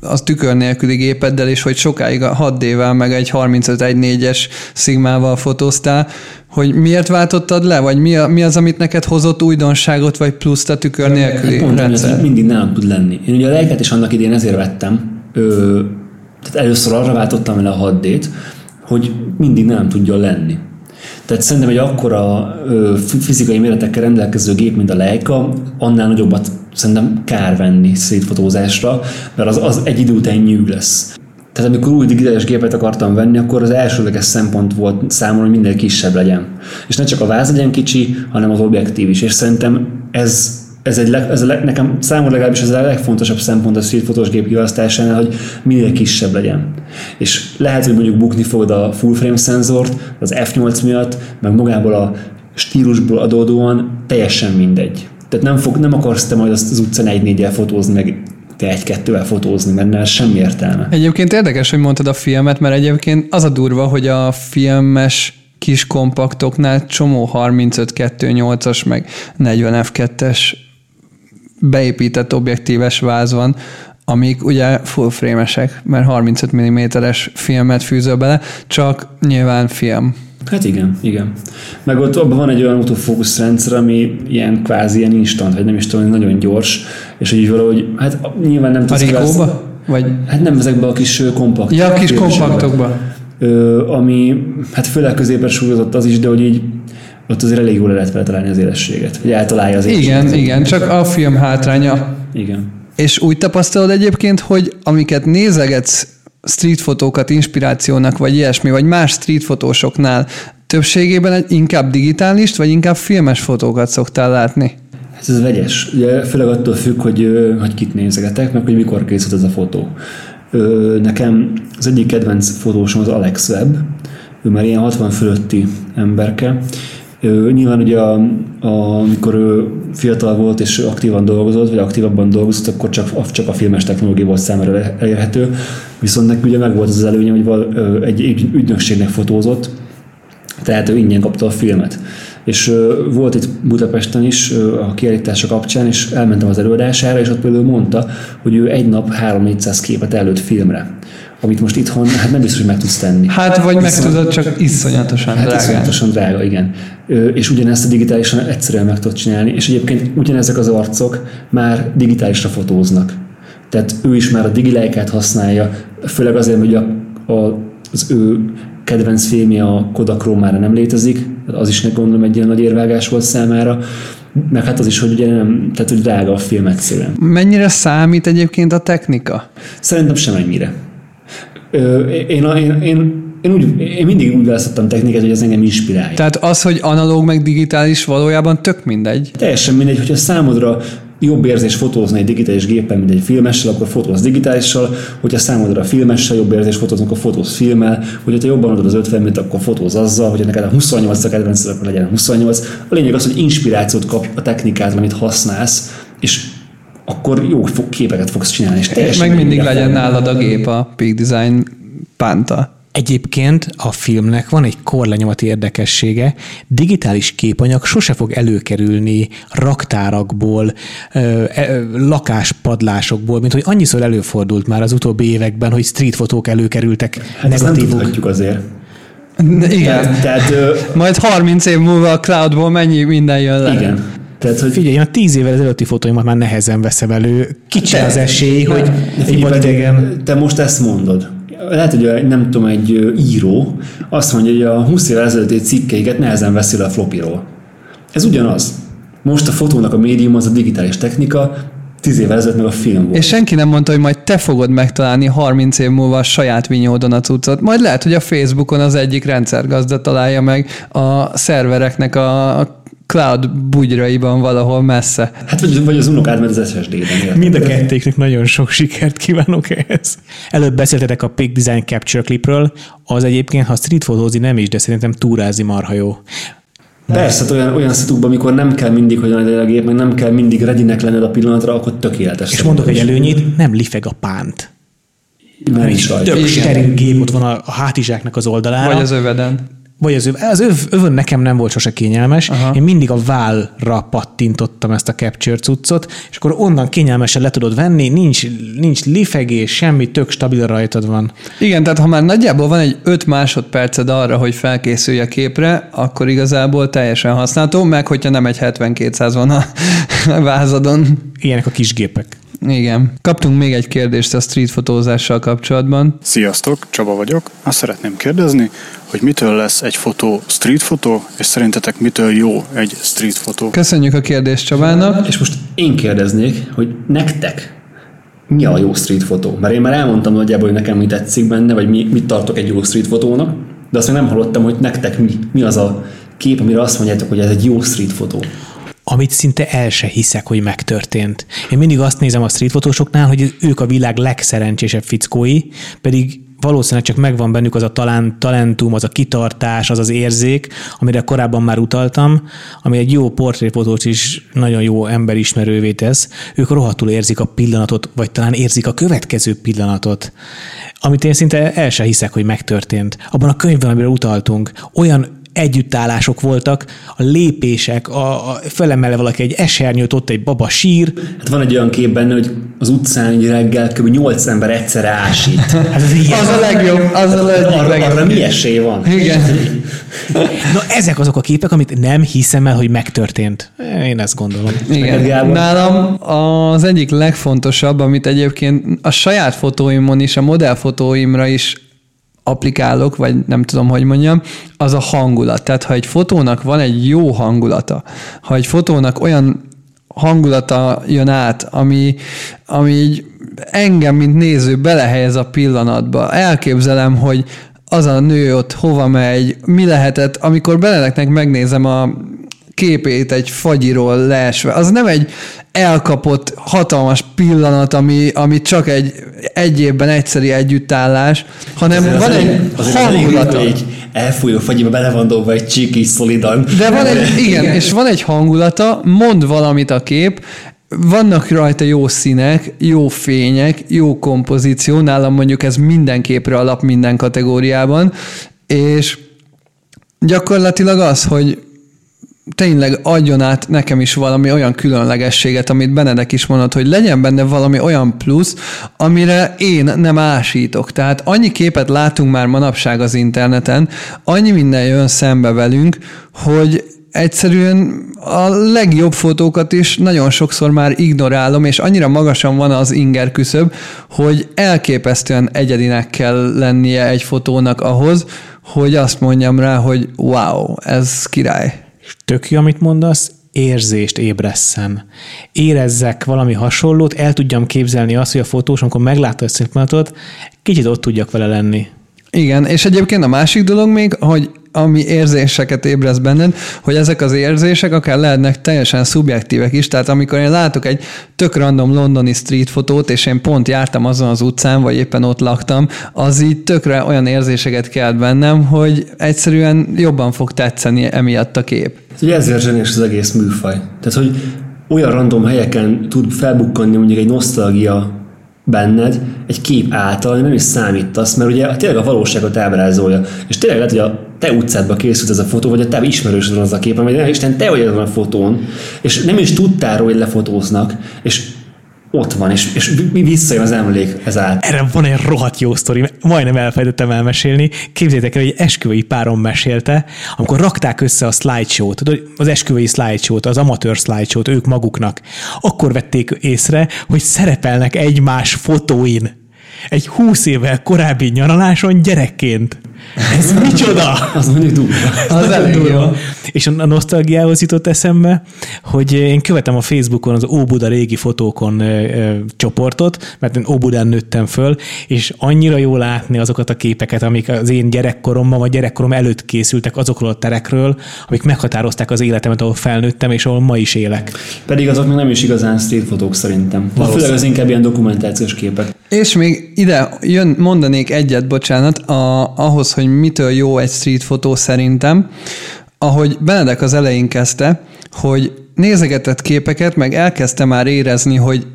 az tükör nélküli gépeddel, és hogy sokáig a 6D-vel, meg egy 35-1.4-es szigmával fotóztál, hogy miért váltottad le, vagy mi, a, mi az, amit neked hozott újdonságot, vagy pluszt a tükör nélküli Hát mondtam, hogy ez rendszer? mindig nálam tud lenni. Én ugye a lejket is annak idén ezért vettem. Ö, tehát először arra váltottam vele a 6D-t, hogy mindig nem tudjon lenni. Tehát szerintem egy akkora ö, fi- fizikai méretekkel rendelkező gép, mint a Leica, annál nagyobbat szerintem kár venni szétfotózásra, mert az, az egy idő után nyűg lesz. Tehát amikor új digitális gépet akartam venni, akkor az elsődleges szempont volt számomra, hogy minél kisebb legyen. És ne csak a váz legyen kicsi, hanem az objektív is. És szerintem ez, ez, egy leg, ez a leg, nekem számomra legalábbis ez a legfontosabb szempont a streetfotós gép kiválasztásánál, hogy minél kisebb legyen. És lehet, hogy mondjuk bukni fogod a full frame szenzort, az F8 miatt, meg magából a stílusból adódóan teljesen mindegy. Tehát nem, fog, nem akarsz te majd azt az utcán egy négyel fotózni, meg te egy-kettővel fotózni, mert ennél semmi értelme. Egyébként érdekes, hogy mondtad a filmet, mert egyébként az a durva, hogy a filmes kis kompaktoknál csomó 35-2.8-as, meg 40 F2-es beépített objektíves váz van, amik ugye full frame-esek, mert 35 mm-es filmet fűzöl bele, csak nyilván film. Hát igen, igen. Meg ott abban van egy olyan autofókusz rendszer, ami ilyen kvázi ilyen instant, vagy nem is tudom, nagyon gyors, és hogy így valahogy, hát nyilván nem A tudsz Rikóba? Vagy... Hát nem ezekbe a kis kompakt. Ja, a kis kompaktokba. Ö, ami hát főleg középre súlyozott az is, de hogy így ott azért elég jól le lehet vele találni az élességet. Hogy eltalálja az Igen, élességet. igen, csak a film hátránya. Igen. És úgy tapasztalod egyébként, hogy amiket nézegetsz streetfotókat inspirációnak, vagy ilyesmi, vagy más streetfotósoknál többségében inkább digitális, vagy inkább filmes fotókat szoktál látni? Ez vegyes. Ugye főleg attól függ, hogy, hogy kit nézegetek, meg hogy mikor készült ez a fotó. Nekem az egyik kedvenc fotósom az Alex Webb, ő már ilyen 60 fölötti emberke. Ö, Nyilván ugye a, a, amikor ő fiatal volt és aktívan dolgozott, vagy aktívabban dolgozott, akkor csak, a- csak a filmes technológia volt számára elérhető. Viszont neki ugye meg volt az, az előnye, hogy val- egy ügynökségnek fotózott, tehát ő ingyen kapta a filmet. És ö, volt itt Budapesten is ö, a kiállítása kapcsán, és elmentem az előadására, és ott például mondta, hogy ő egy nap 3-400 képet előtt filmre. Amit most itthon hát nem biztos, hogy meg tudsz tenni. Hát, vagy meg tudod, csak iszonyatosan Hát drágán. iszonyatosan drága, igen. Ö, És ugyanezt a digitálisan egyszerűen meg tudod csinálni, és egyébként ugyanezek az arcok már digitálisra fotóznak. Tehát ő is már a digilájkát használja, főleg azért, hogy a, a, az ő kedvenc filmje a Kodakról már nem létezik, az is ne gondolom egy ilyen nagy érvágás volt számára, meg hát az is, hogy ugye nem, tehát hogy drága a film egyszerűen. Mennyire számít egyébként a technika? Szerintem sem ennyire. Ö, Én, én, én, én, úgy, én mindig úgy választottam technikát, hogy ez engem inspirálja. Tehát az, hogy analóg meg digitális valójában tök mindegy. Teljesen mindegy, hogyha számodra jobb érzés fotózni egy digitális gépen, mint egy filmessel, akkor fotóz digitálissal, hogyha számodra filmessel jobb érzés fotózni, akkor fotóz filmmel, hogyha te jobban adod az 50 mint akkor fotóz azzal, hogyha neked a 28 a kedvenc, akkor legyen a 28. A lényeg az, hogy inspirációt kap a technikát, amit használsz, és akkor jó fog- képeket fogsz csinálni. És És teljesen meg mindig legyen nálad a gép, a Peak Design Panta. Egyébként a filmnek van egy korlenyomati érdekessége, digitális képanyag sose fog előkerülni raktárakból, ö, ö, lakáspadlásokból, mint hogy annyiszor előfordult már az utóbbi években, hogy streetfotók előkerültek Hát ezt nem azért. Igen. Tehát, tehát ö, Majd 30 év múlva a cloudból mennyi minden jön le. igen. Tehát, hogy Figyelj, én a tíz évvel ezelőtti fotóimat már nehezen veszem elő. Kicsi az esély, hogy De egy pedig Te most ezt mondod. Lehet, hogy nem tudom, egy író azt mondja, hogy a 20 évvel ezelőtti cikkeiket nehezen veszi le a flopiról. Ez ugyanaz. Most a fotónak a médium az a digitális technika, Tíz évvel ezelőtt meg a film volt. És senki nem mondta, hogy majd te fogod megtalálni 30 év múlva a saját vinyódon a cuccot. Majd lehet, hogy a Facebookon az egyik rendszergazda találja meg a szervereknek a cloud bugyraiban valahol messze. Hát vagy, vagy az unokád, mert az SSD-ben. Mind a kettéknek nagyon sok sikert kívánok ehhez. Előbb beszéltetek a Peak Design Capture Clipről, az egyébként, ha street fotózni nem is, de szerintem túrázi marha jó. Persze, hát olyan, olyan szitukban, amikor nem kell mindig, hogy legyen a gép, meg nem kell mindig readynek lenned a pillanatra, akkor tökéletes. És mondok egy előnyét, nem lifeg a pánt. Mert is rajta. Tök steril gép ott van a, a hátizsáknak az oldalára. Vagy az öveden. Vagy az, öv, az öv, övön nekem nem volt sose kényelmes. Aha. Én mindig a vállra pattintottam ezt a capture cuccot, és akkor onnan kényelmesen le tudod venni, nincs, nincs lifegés, semmi, tök stabil rajtad van. Igen, tehát ha már nagyjából van egy 5 másodperced arra, hogy felkészülj a képre, akkor igazából teljesen használható, meg hogyha nem egy 7200 van a vázadon. Ilyenek a kis gépek. Igen. Kaptunk még egy kérdést a street fotózással kapcsolatban. Sziasztok, Csaba vagyok. Azt szeretném kérdezni, hogy mitől lesz egy fotó street fotó, és szerintetek mitől jó egy street fotó? Köszönjük a kérdést Csabának. És most én kérdeznék, hogy nektek mi a jó street fotó? Mert én már elmondtam nagyjából, hogy nekem mi tetszik benne, vagy mi, mit tartok egy jó street fotónak, de azt még nem hallottam, hogy nektek mi, mi az a kép, amire azt mondjátok, hogy ez egy jó street fotó. amit szinte el se hiszek, hogy megtörtént. Én mindig azt nézem a streetfotósoknál, hogy ők a világ legszerencsésebb fickói, pedig valószínűleg csak megvan bennük az a talán, talentum, az a kitartás, az az érzék, amire korábban már utaltam, ami egy jó portréfotót is nagyon jó emberismerővé tesz. Ők rohadtul érzik a pillanatot, vagy talán érzik a következő pillanatot, amit én szinte el se hiszek, hogy megtörtént. Abban a könyvben, amire utaltunk, olyan együttállások voltak, a lépések, a, a felemele valaki egy esernyőt, ott egy baba sír. Hát van egy olyan kép benne, hogy az utcán egy reggel kb. 8 ember egyszerre ásít. Hát ilyen. Az a legjobb, az a legjobb. arra, legjobb. arra mi esély van? Igen. Na ezek azok a képek, amit nem hiszem el, hogy megtörtént. Én ezt gondolom. Igen. Nálam az egyik legfontosabb, amit egyébként a saját fotóimon is, a modellfotóimra is applikálok, vagy nem tudom, hogy mondjam, az a hangulat. Tehát ha egy fotónak van egy jó hangulata, ha egy fotónak olyan hangulata jön át, ami, ami így engem, mint néző belehelyez a pillanatba. Elképzelem, hogy az a nő ott hova megy, mi lehetett, amikor Benedeknek megnézem a képét egy fagyiról leesve. Az nem egy elkapott hatalmas pillanat, ami, ami csak egy egy évben egyszeri együttállás, hanem Azért van az egy az hangulata. ritka, Egy elfújó fagyiba bele van dobva egy csík szolidan. De van egy, igen, és van egy hangulata, mond valamit a kép, vannak rajta jó színek, jó fények, jó kompozíció, nálam mondjuk ez minden képre alap minden kategóriában, és gyakorlatilag az, hogy tényleg adjon át nekem is valami olyan különlegességet, amit Benedek is mondott, hogy legyen benne valami olyan plusz, amire én nem ásítok. Tehát annyi képet látunk már manapság az interneten, annyi minden jön szembe velünk, hogy egyszerűen a legjobb fotókat is nagyon sokszor már ignorálom, és annyira magasan van az inger küszöb, hogy elképesztően egyedinek kell lennie egy fotónak ahhoz, hogy azt mondjam rá, hogy wow, ez király. Tök jó, amit mondasz, érzést ébresszen. Érezzek valami hasonlót, el tudjam képzelni azt, hogy a fotós, amikor meglátta ezt a pillanatot, kicsit ott tudjak vele lenni. Igen, és egyébként a másik dolog még, hogy ami érzéseket ébreszt benned, hogy ezek az érzések akár lehetnek teljesen szubjektívek is, tehát amikor én látok egy tök random londoni street fotót, és én pont jártam azon az utcán, vagy éppen ott laktam, az így tökre olyan érzéseket kelt bennem, hogy egyszerűen jobban fog tetszeni emiatt a kép. Hát ugye ezért zseniás az egész műfaj. Tehát, hogy olyan random helyeken tud felbukkanni mondjuk egy nosztalgia benned egy kép által, nem is számítasz, mert ugye tényleg a valóságot ábrázolja. És tényleg lehet, hogy a te utcádba készült ez a fotó, vagy a te ismerősöd van az a kép, vagy Isten, te vagy azon a fotón, és nem is tudtál róla, hogy lefotóznak, és ott van, és, és mi visszajön az emlék ezáltal. Erre van egy rohadt jó sztori, majdnem elfelejtettem elmesélni. Képzétek el, hogy egy esküvői párom mesélte, amikor rakták össze a slideshow-t, az esküvői slideshow-t, az amatőr slideshow-t ők maguknak, akkor vették észre, hogy szerepelnek egymás fotóin. Egy húsz évvel korábbi nyaraláson gyerekként. Ez micsoda? Az mondjuk durva. Az elég jó. És a nosztalgiához jutott eszembe, hogy én követem a Facebookon az Óbuda régi fotókon ö, ö, csoportot, mert én Óbudán nőttem föl, és annyira jó látni azokat a képeket, amik az én gyerekkoromban vagy gyerekkorom előtt készültek azokról a terekről, amik meghatározták az életemet, ahol felnőttem, és ahol ma is élek. Pedig azok még nem is igazán street fotók szerintem. Főleg az inkább ilyen dokumentációs képek. És még ide jön, mondanék egyet, bocsánat, a, ahhoz, hogy mitől jó egy street fotó szerintem, ahogy Benedek az elején kezdte, hogy nézegetett képeket, meg elkezdte már érezni, hogy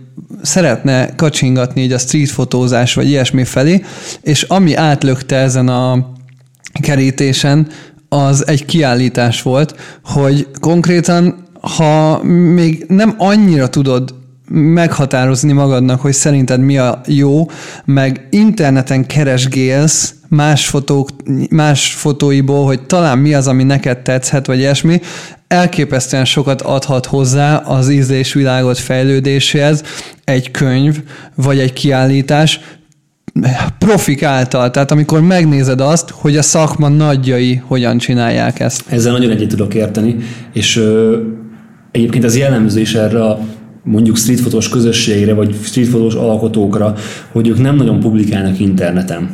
szeretne kacsingatni így a street fotózás vagy ilyesmi felé, és ami átlökte ezen a kerítésen, az egy kiállítás volt, hogy konkrétan, ha még nem annyira tudod meghatározni magadnak, hogy szerinted mi a jó, meg interneten keresgélsz más, fotók, más fotóiból, hogy talán mi az, ami neked tetszhet, vagy ilyesmi, elképesztően sokat adhat hozzá az ízlésvilágot fejlődéséhez egy könyv, vagy egy kiállítás, profik által, tehát amikor megnézed azt, hogy a szakma nagyjai hogyan csinálják ezt. Ezzel nagyon egyet tudok érteni, és ö, egyébként az jellemző is erre a mondjuk streetfotós közösségre, vagy streetfotós alkotókra, hogy ők nem nagyon publikálnak interneten.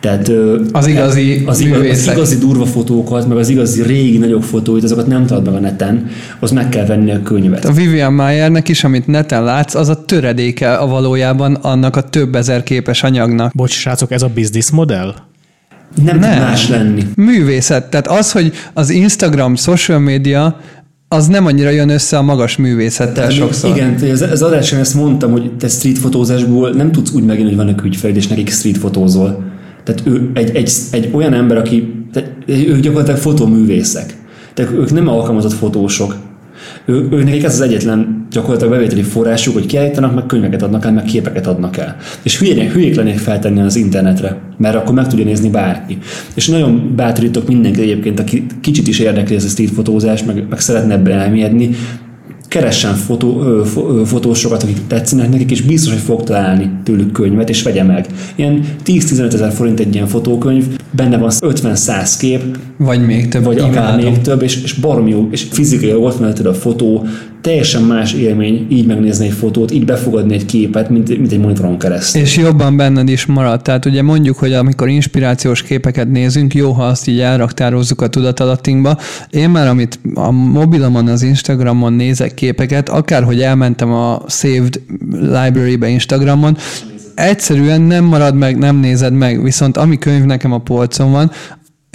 Tehát Az igazi az, igaz, az igazi durva fotókat, meg az igazi régi nagyobb fotóit, azokat nem talad meg a neten, az meg kell venni a könyvet. A Vivian Mayernek is, amit neten látsz, az a töredéke a valójában annak a több ezer képes anyagnak. Bocs, srácok, ez a business model? Nem, nem tud Nem. más lenni. Művészet. Tehát az, hogy az Instagram, social media, az nem annyira jön össze a magas művészettel sokszor. Igen, az, az adásban ezt mondtam, hogy te street fotózásból nem tudsz úgy megélni, hogy vannak ügyfeled, és nekik street fotózol. Tehát ő egy, egy, egy olyan ember, aki, tehát ők gyakorlatilag fotóművészek. Tehát ők nem alkalmazott fotósok. Ő, ő nekik ez az egyetlen gyakorlatilag bevételi forrásuk, hogy kiállítanak, meg könyveket adnak el, meg képeket adnak el. És hülyének, hülyék lennék feltenni az internetre, mert akkor meg tudja nézni bárki. És nagyon bátorítok mindenkit egyébként, aki kicsit is érdekli ez a street fotózás, meg, meg szeretne ebben elmélyedni, keressen fotó, ö, fo- ö, fotósokat, akik tetszenek nekik, és biztos, hogy fog találni tőlük könyvet, és vegye meg. Ilyen 10-15 ezer forint egy ilyen fotókönyv, benne van 50-100 kép, Vagy még több. vagy akár még több, és, és baromi jó, és fizikai ott van a fotó, teljesen más élmény így megnézni egy fotót, így befogadni egy képet, mint, mint egy monitoron keresztül. És jobban benned is marad. Tehát ugye mondjuk, hogy amikor inspirációs képeket nézünk, jó, ha azt így elraktározzuk a tudatalattinkba. Én már, amit a mobilomon, az Instagramon nézek képeket, akárhogy elmentem a Saved Library-be Instagramon, egyszerűen nem marad meg, nem nézed meg. Viszont ami könyv nekem a polcon van,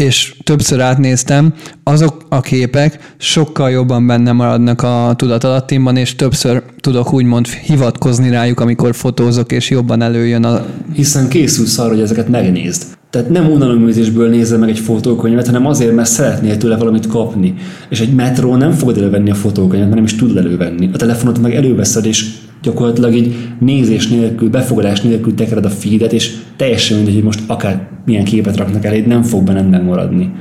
és többször átnéztem, azok a képek sokkal jobban benne maradnak a tudatalattimban, és többször tudok úgymond hivatkozni rájuk, amikor fotózok, és jobban előjön a... Hiszen készülsz arra, hogy ezeket megnézd. Tehát nem unaloműzésből nézed meg egy fotókönyvet, hanem azért, mert szeretnél tőle valamit kapni. És egy metró nem fogod elővenni a fotókönyvet, mert nem is tudod elővenni. A telefonot meg előveszed, és gyakorlatilag így nézés nélkül, befogadás nélkül tekered a feedet, és teljesen mindegy, hogy most akár milyen képet raknak eléd, nem fog benned megmaradni.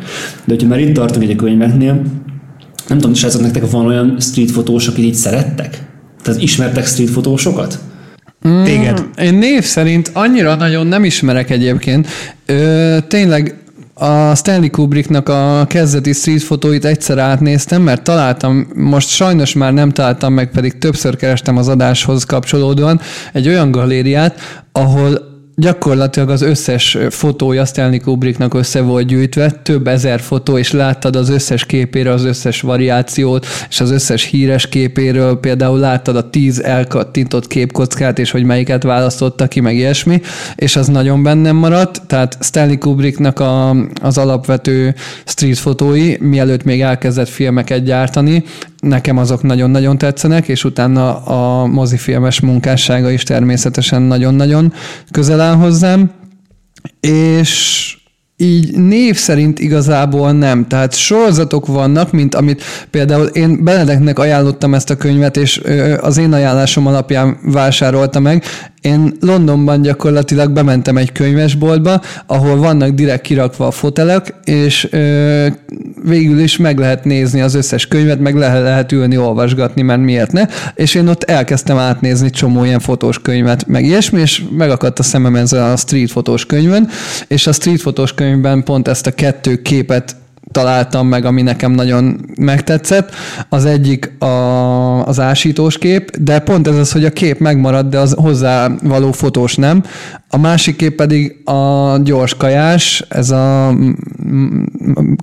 De hogyha már itt tartunk egy a könyveknél, nem tudom, srácok, nektek van olyan street fotós, akit így szerettek? Tehát ismertek street fotósokat? Téged. Én név szerint annyira nagyon nem ismerek egyébként. Ö, tényleg a Stanley Kubricknak a kezdeti street fotóit egyszer átnéztem, mert találtam, most sajnos már nem találtam meg, pedig többször kerestem az adáshoz kapcsolódóan, egy olyan galériát, ahol gyakorlatilag az összes fotója Stanley Kubricknak össze volt gyűjtve, több ezer fotó, és láttad az összes képére az összes variációt, és az összes híres képéről. Például láttad a tíz elkattintott képkockát, és hogy melyiket választotta ki, meg ilyesmi, és az nagyon bennem maradt, tehát Stanley Kubricknak a, az alapvető street fotói, mielőtt még elkezdett filmeket gyártani, nekem azok nagyon-nagyon tetszenek, és utána a mozifilmes munkássága is természetesen nagyon-nagyon közel áll hozzám, és így név szerint igazából nem. Tehát sorozatok vannak, mint amit például én Benedeknek ajánlottam ezt a könyvet, és az én ajánlásom alapján vásárolta meg. Én Londonban gyakorlatilag bementem egy könyvesboltba, ahol vannak direkt kirakva a fotelek, és ö, végül is meg lehet nézni az összes könyvet, meg lehet, lehet ülni, olvasgatni, mert miért ne. És én ott elkezdtem átnézni csomó ilyen fotós könyvet, meg ilyesmi, és megakadt a szemem ezen a street fotós könyvön, és a street fotós könyv könyvben pont ezt a kettő képet találtam meg, ami nekem nagyon megtetszett. Az egyik a, az ásítós kép, de pont ez az, hogy a kép megmarad, de az hozzá való fotós nem. A másik kép pedig a gyors kajás, ez a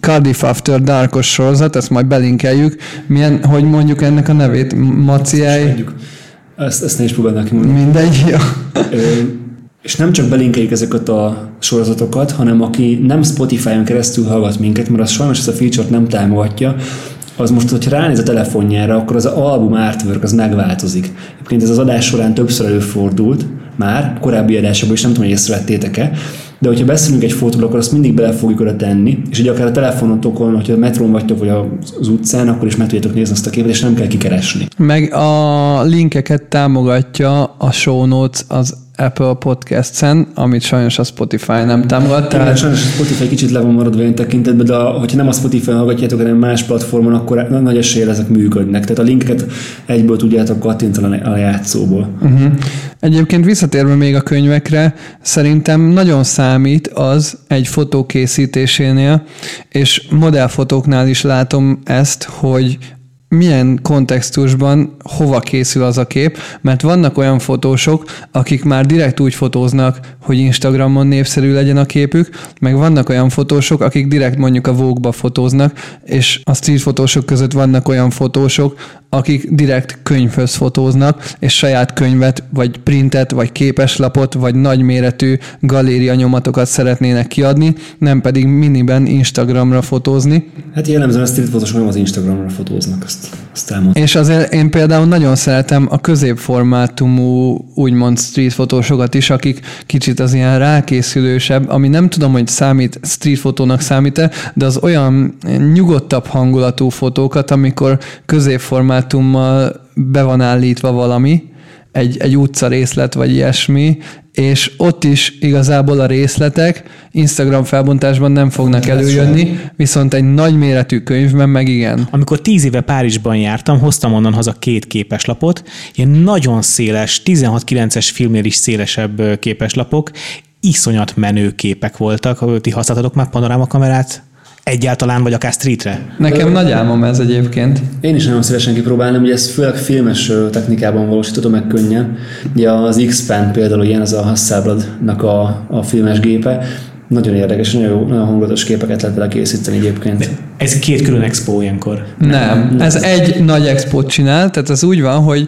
Cardiff After Darkos sorozat, ezt majd belinkeljük. Milyen, hogy mondjuk ennek a nevét? Maciej? Ezt, ezt ne is próbálnak kimondani. Mindegy. Ja. És nem csak belinkeljük ezeket a sorozatokat, hanem aki nem Spotify-on keresztül hallgat minket, mert az sajnos ezt a feature-t nem támogatja, az most, hogyha ránéz a telefonjára, akkor az album artwork az megváltozik. Egyébként ez az adás során többször előfordult, már korábbi adásokban is nem tudom, hogy észrevettétek-e, de hogyha beszélünk egy fotóról, akkor azt mindig bele fogjuk oda tenni, és ugye akár a telefonotokon, hogyha a metrón vagytok, vagy az utcán, akkor is meg tudjátok nézni azt a képet, és nem kell kikeresni. Meg a linkeket támogatja a show notes az Apple Podcast-en, amit sajnos a Spotify nem támogat. Tehát... Sajnos a Spotify kicsit le van maradva ilyen tekintetben, de hogyha nem a Spotify hallgatjátok, hanem más platformon, akkor nagy esélye ezek működnek. Tehát a linkeket egyből tudjátok kattintani a játszóból. Uh-huh. Egyébként visszatérve még a könyvekre, szerintem nagyon számít az egy fotó készítésénél, és modellfotóknál is látom ezt, hogy milyen kontextusban hova készül az a kép, mert vannak olyan fotósok, akik már direkt úgy fotóznak, hogy Instagramon népszerű legyen a képük, meg vannak olyan fotósok, akik direkt mondjuk a Vogue-ba fotóznak, és a street fotósok között vannak olyan fotósok, akik direkt könyvhöz fotóznak, és saját könyvet, vagy printet, vagy képeslapot, vagy nagyméretű galéria nyomatokat szeretnének kiadni, nem pedig miniben Instagramra fotózni. Hát jellemzően a street fotósok nem az Instagramra fotóznak, azt, azt elmondtam. És azért én például nagyon szeretem a középformátumú úgymond street fotósokat is, akik kicsit az ilyen rákészülősebb, ami nem tudom, hogy számít street fotónak számít-e, de az olyan nyugodtabb hangulatú fotókat, amikor középformátumú formátummal be van állítva valami, egy, egy utca részlet vagy ilyesmi, és ott is igazából a részletek Instagram felbontásban nem fognak előjönni, viszont egy nagyméretű könyvben meg igen. Amikor tíz éve Párizsban jártam, hoztam onnan haza két képeslapot, ilyen nagyon széles, 16-9-es filmnél is szélesebb képeslapok, iszonyat menő képek voltak. Ti használtatok már panorámakamerát? Egyáltalán, vagy akár streetre? Nekem nagy álmom ez egyébként. Én is nagyon szívesen kipróbálnám, ugye ezt főleg filmes technikában valósítottam meg könnyen. Ugye az X-Pen például ilyen az a Hasselbladnak a, a filmes gépe, nagyon érdekes, nagyon, jó, nagyon hangulatos képeket lehet vele készíteni egyébként. De ez két külön expo ilyenkor? Nem, ez egy nagy expót csinál, tehát az úgy van, hogy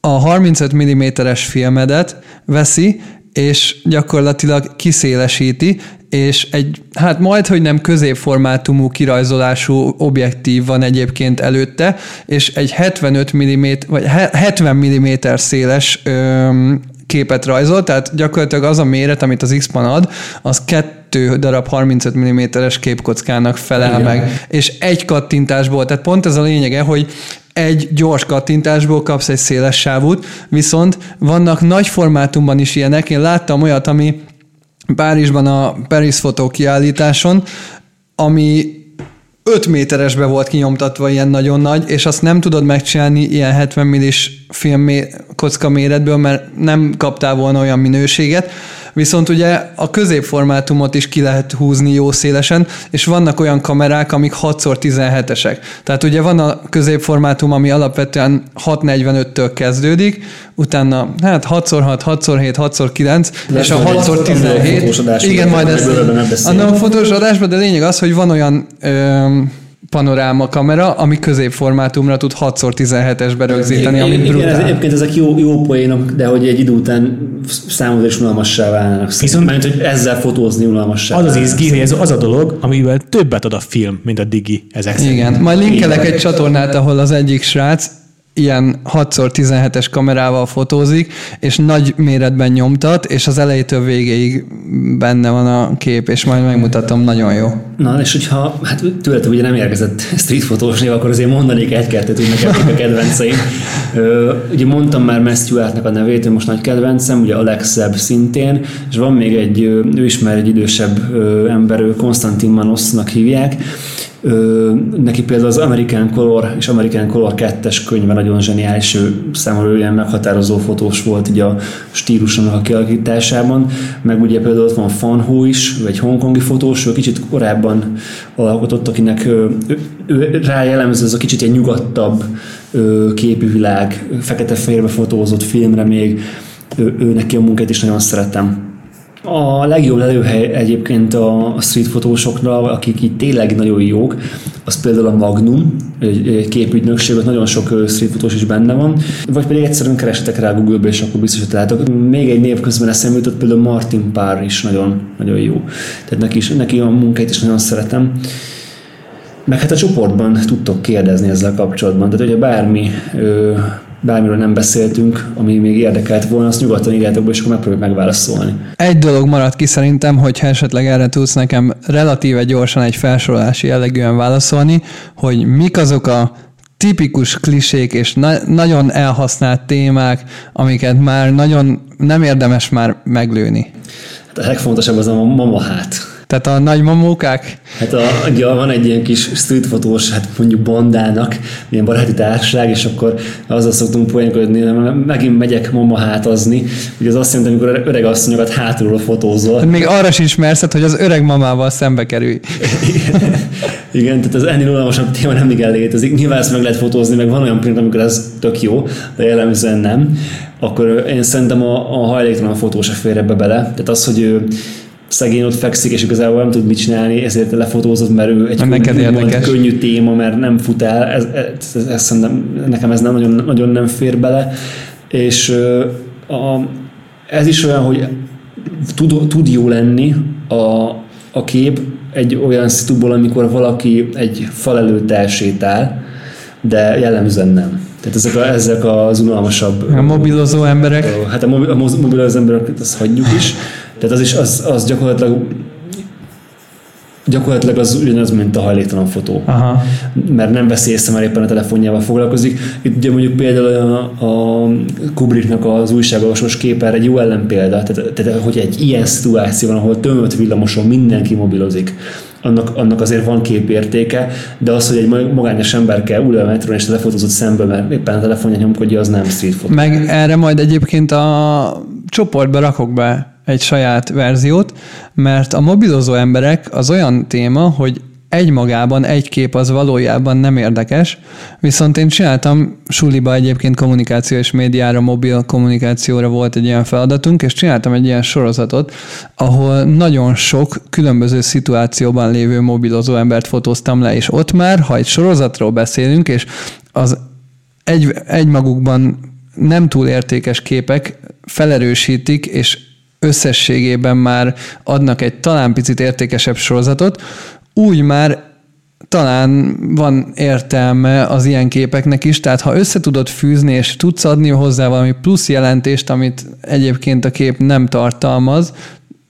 a 35 mm-es filmedet veszi, és gyakorlatilag kiszélesíti, és egy, hát majd, hogy nem középformátumú kirajzolású objektív van egyébként előtte, és egy 75 mm, vagy 70 mm széles öm, képet rajzol, tehát gyakorlatilag az a méret, amit az X-Pan ad, az kettő darab 35 mm-es képkockának felel Igen. meg, és egy kattintásból, tehát pont ez a lényege, hogy egy gyors kattintásból kapsz egy széles sávút, viszont vannak nagy formátumban is ilyenek. Én láttam olyat, ami Párizsban a Paris fotó kiállításon, ami 5 méteresbe volt kinyomtatva ilyen nagyon nagy, és azt nem tudod megcsinálni ilyen 70 millis film kocka méretből, mert nem kaptál volna olyan minőséget. Viszont ugye a középformátumot is ki lehet húzni jó szélesen, és vannak olyan kamerák, amik 6x17-esek. Tehát ugye van a középformátum, ami alapvetően 645-től kezdődik, utána hát 6x6, 6x7, 6x9, és a 6x17. Igen, majd ezt a nem fotós adásban, de lényeg az, hogy van olyan ö, panoráma kamera, ami középformátumra tud 6x17-esbe rögzíteni, ami brutál. Igen, ez, egyébként ezek jó, jó poénok, de hogy egy idő után számodra is unalmassá válnak. Viszont Mert, hogy ezzel fotózni unalmassá Az az izgi, hogy ez az a dolog, amivel többet ad a film, mint a digi ezek Igen, szerint. majd linkelek egy csatornát, ahol az egyik srác ilyen 6x17-es kamerával fotózik, és nagy méretben nyomtat, és az elejétől végéig benne van a kép, és majd megmutatom, nagyon jó. Na, és hogyha, hát tőletek ugye nem érkezett street fotósnél, akkor azért mondanék egy-kettőt, hogy nekem a kedvenceim. Ö, ugye mondtam már Artnak a nevét, ő most nagy kedvencem, ugye Alex Szebb szintén, és van még egy, ő is egy idősebb ember, ő Konstantin Manosnak hívják, Ö, neki például az American Color és American Color 2-es könyve nagyon zseniális, ő számomra ilyen meghatározó fotós volt így a stílusának a kialakításában, meg ugye például ott van Fan Ho is, ő egy hongkongi fotós, ő kicsit korábban alkotott, akinek ő, ő, rá jellemző ez a kicsit egy nyugodtabb ö, képű világ, fekete-fehérbe fotózott filmre még, ő, ő neki a munkát is nagyon szeretem. A legjobb előhely egyébként a street fotósokra, akik itt tényleg nagyon jók, az például a Magnum, egy, egy képügynökség, ott nagyon sok street fotós is benne van, vagy pedig egyszerűen keresetek rá Google-be, és akkor biztos, hogy találtok. Még egy név közben eszembe jutott, például Martin Pár is nagyon, nagyon jó. Tehát neki, is, neki a munkáit is nagyon szeretem. Meg hát a csoportban tudtok kérdezni ezzel kapcsolatban. Tehát, hogyha bármi ö, bármiről nem beszéltünk, ami még érdekelt volna, azt nyugodtan írjátok be, és akkor megpróbáljuk megválaszolni. Egy dolog maradt ki szerintem, hogyha esetleg erre tudsz nekem relatíve gyorsan egy felsorolási jellegűen válaszolni, hogy mik azok a tipikus klisék és na- nagyon elhasznált témák, amiket már nagyon nem érdemes már meglőni. Hát a legfontosabb az a mamahát. Tehát a nagy mamókák? Hát a, ugye van egy ilyen kis streetfotós, hát mondjuk bandának, ilyen baráti társaság, és akkor azzal szoktunk poénkodni, megint megyek mamahátazni. Ugye az azt jelenti, amikor öreg asszonyokat hátulról fotózol. Hát még arra is ismerszed, hogy az öreg mamával szembe kerülj. Igen, tehát az ennél unalmasabb téma nem igen létezik. Nyilván ezt meg lehet fotózni, meg van olyan pillanat, amikor ez tök jó, de jellemzően nem. Akkor én szerintem a, a hajléktalan fotó se fér ebbe bele. Tehát az, hogy ő szegény ott fekszik, és igazából nem tud mit csinálni, ezért lefotózott, mert ő egy könnyű, könnyű téma, mert nem fut el, ez, ez, ez, ez, nekem ez nem nagyon, nagyon nem fér bele, és a, ez is olyan, hogy tud, tud jó lenni a, a kép egy olyan szituból, amikor valaki egy fal előtt elsétál, de jellemzően nem. Tehát ezek, a, ezek az unalmasabb... A mobilozó emberek. Hát a, mobil, a mobilozó embereket azt hagyjuk is. Tehát az is, az, az gyakorlatilag gyakorlatilag az ugyanaz, mint a hajléktalan fotó. Aha. Mert nem veszi észre, mert éppen a telefonjával foglalkozik. Itt ugye mondjuk például a, a Kubricknak az újságolvasós képer egy jó ellenpélda. Tehát, tehát, hogy egy ilyen szituáció van, ahol tömött villamoson mindenki mobilozik, annak, annak azért van képértéke, de az, hogy egy magányos ember kell ül a metron és lefotózott szembe, mert éppen a telefonja nyomkodja, az nem street fotó. Meg erre majd egyébként a csoportba rakok be egy saját verziót, mert a mobilozó emberek az olyan téma, hogy egymagában egy kép az valójában nem érdekes, viszont én csináltam suliba egyébként kommunikáció és médiára, mobil kommunikációra volt egy ilyen feladatunk, és csináltam egy ilyen sorozatot, ahol nagyon sok különböző szituációban lévő mobilozó embert fotóztam le, és ott már, ha egy sorozatról beszélünk, és az egy, egymagukban nem túl értékes képek felerősítik, és összességében már adnak egy talán picit értékesebb sorozatot, úgy már talán van értelme az ilyen képeknek is, tehát ha össze tudod fűzni, és tudsz adni hozzá valami plusz jelentést, amit egyébként a kép nem tartalmaz,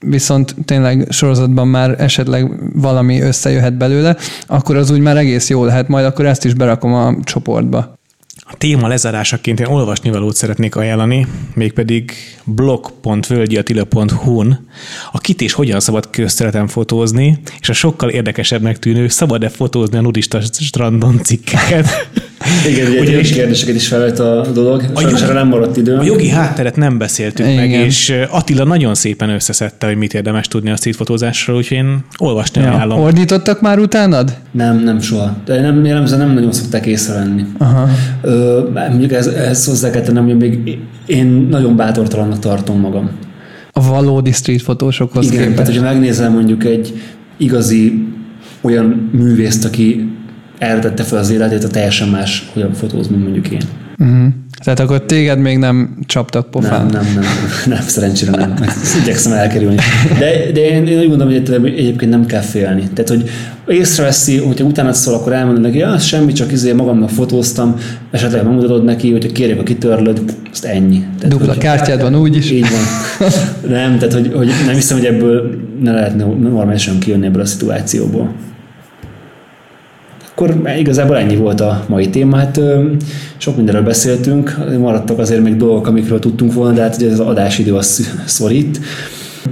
viszont tényleg sorozatban már esetleg valami összejöhet belőle, akkor az úgy már egész jó lehet, majd akkor ezt is berakom a csoportba. A téma lezárásaként én olvasnivalót szeretnék ajánlani, mégpedig blog.völgyiatila.hu-n a kit és hogyan szabad köztereten fotózni, és a sokkal érdekesebbnek tűnő szabad-e fotózni a nudista strandon cikkeket. Igen, ugye, ugye is kérdéseket is felvett a dolog, a jogi, erre nem maradt idő. A jogi hátteret nem beszéltünk Igen. meg, és Attila nagyon szépen összeszedte, hogy mit érdemes tudni a streetfotózásról, úgyhogy én olvasni ja. ajánlom. Ordítottak már utánad? Nem, nem soha. De nem, jellemzően nem nagyon szokták észrevenni. Aha. Ö, mondjuk ez, ez hozzá kell tennem, hogy még én nagyon bátortalannak tartom magam. A valódi streetfotósokhoz Igen, képest. tehát hogyha megnézem mondjuk egy igazi olyan művészt, aki erre tette fel az életét, a teljesen más, hogyan fotóz, mint mondjuk én. Uh-huh. Tehát akkor téged még nem csaptak pofán? Nem, nem, nem, nem, szerencsére nem. Ezt igyekszem elkerülni. De, de én, én úgy gondolom, hogy egyébként nem kell félni. Tehát, hogy észreveszi, hogyha utána szól, akkor elmondod neki, ja, semmi, csak izé magamnak fotóztam, esetleg megmutatod neki, hogyha kérjük a kitörlöd, azt ennyi. Tehát, Dupla kártyád van úgy is. Így van. Nem, tehát hogy, hogy nem hiszem, hogy ebből ne lehetne normálisan kijönni ebből a szituációból akkor igazából ennyi volt a mai téma. Hát sok mindenről beszéltünk, maradtak azért még dolgok, amikről tudtunk volna, de hát ugye az adásidő az szorít.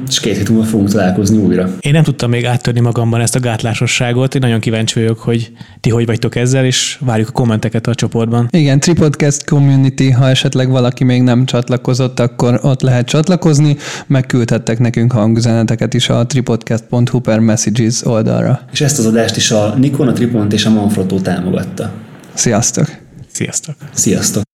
És két hét múlva fogunk találkozni újra. Én nem tudtam még áttörni magamban ezt a gátlásosságot, én nagyon kíváncsi vagyok, hogy ti hogy vagytok ezzel, és várjuk a kommenteket a csoportban. Igen, Tripodcast Community, ha esetleg valaki még nem csatlakozott, akkor ott lehet csatlakozni, megküldhettek nekünk hangüzeneteket is a tripodcast.hu per messages oldalra. És ezt az adást is a Nikon, a Tripont és a Manfrotto támogatta. Sziasztok! Sziasztok! Sziasztok!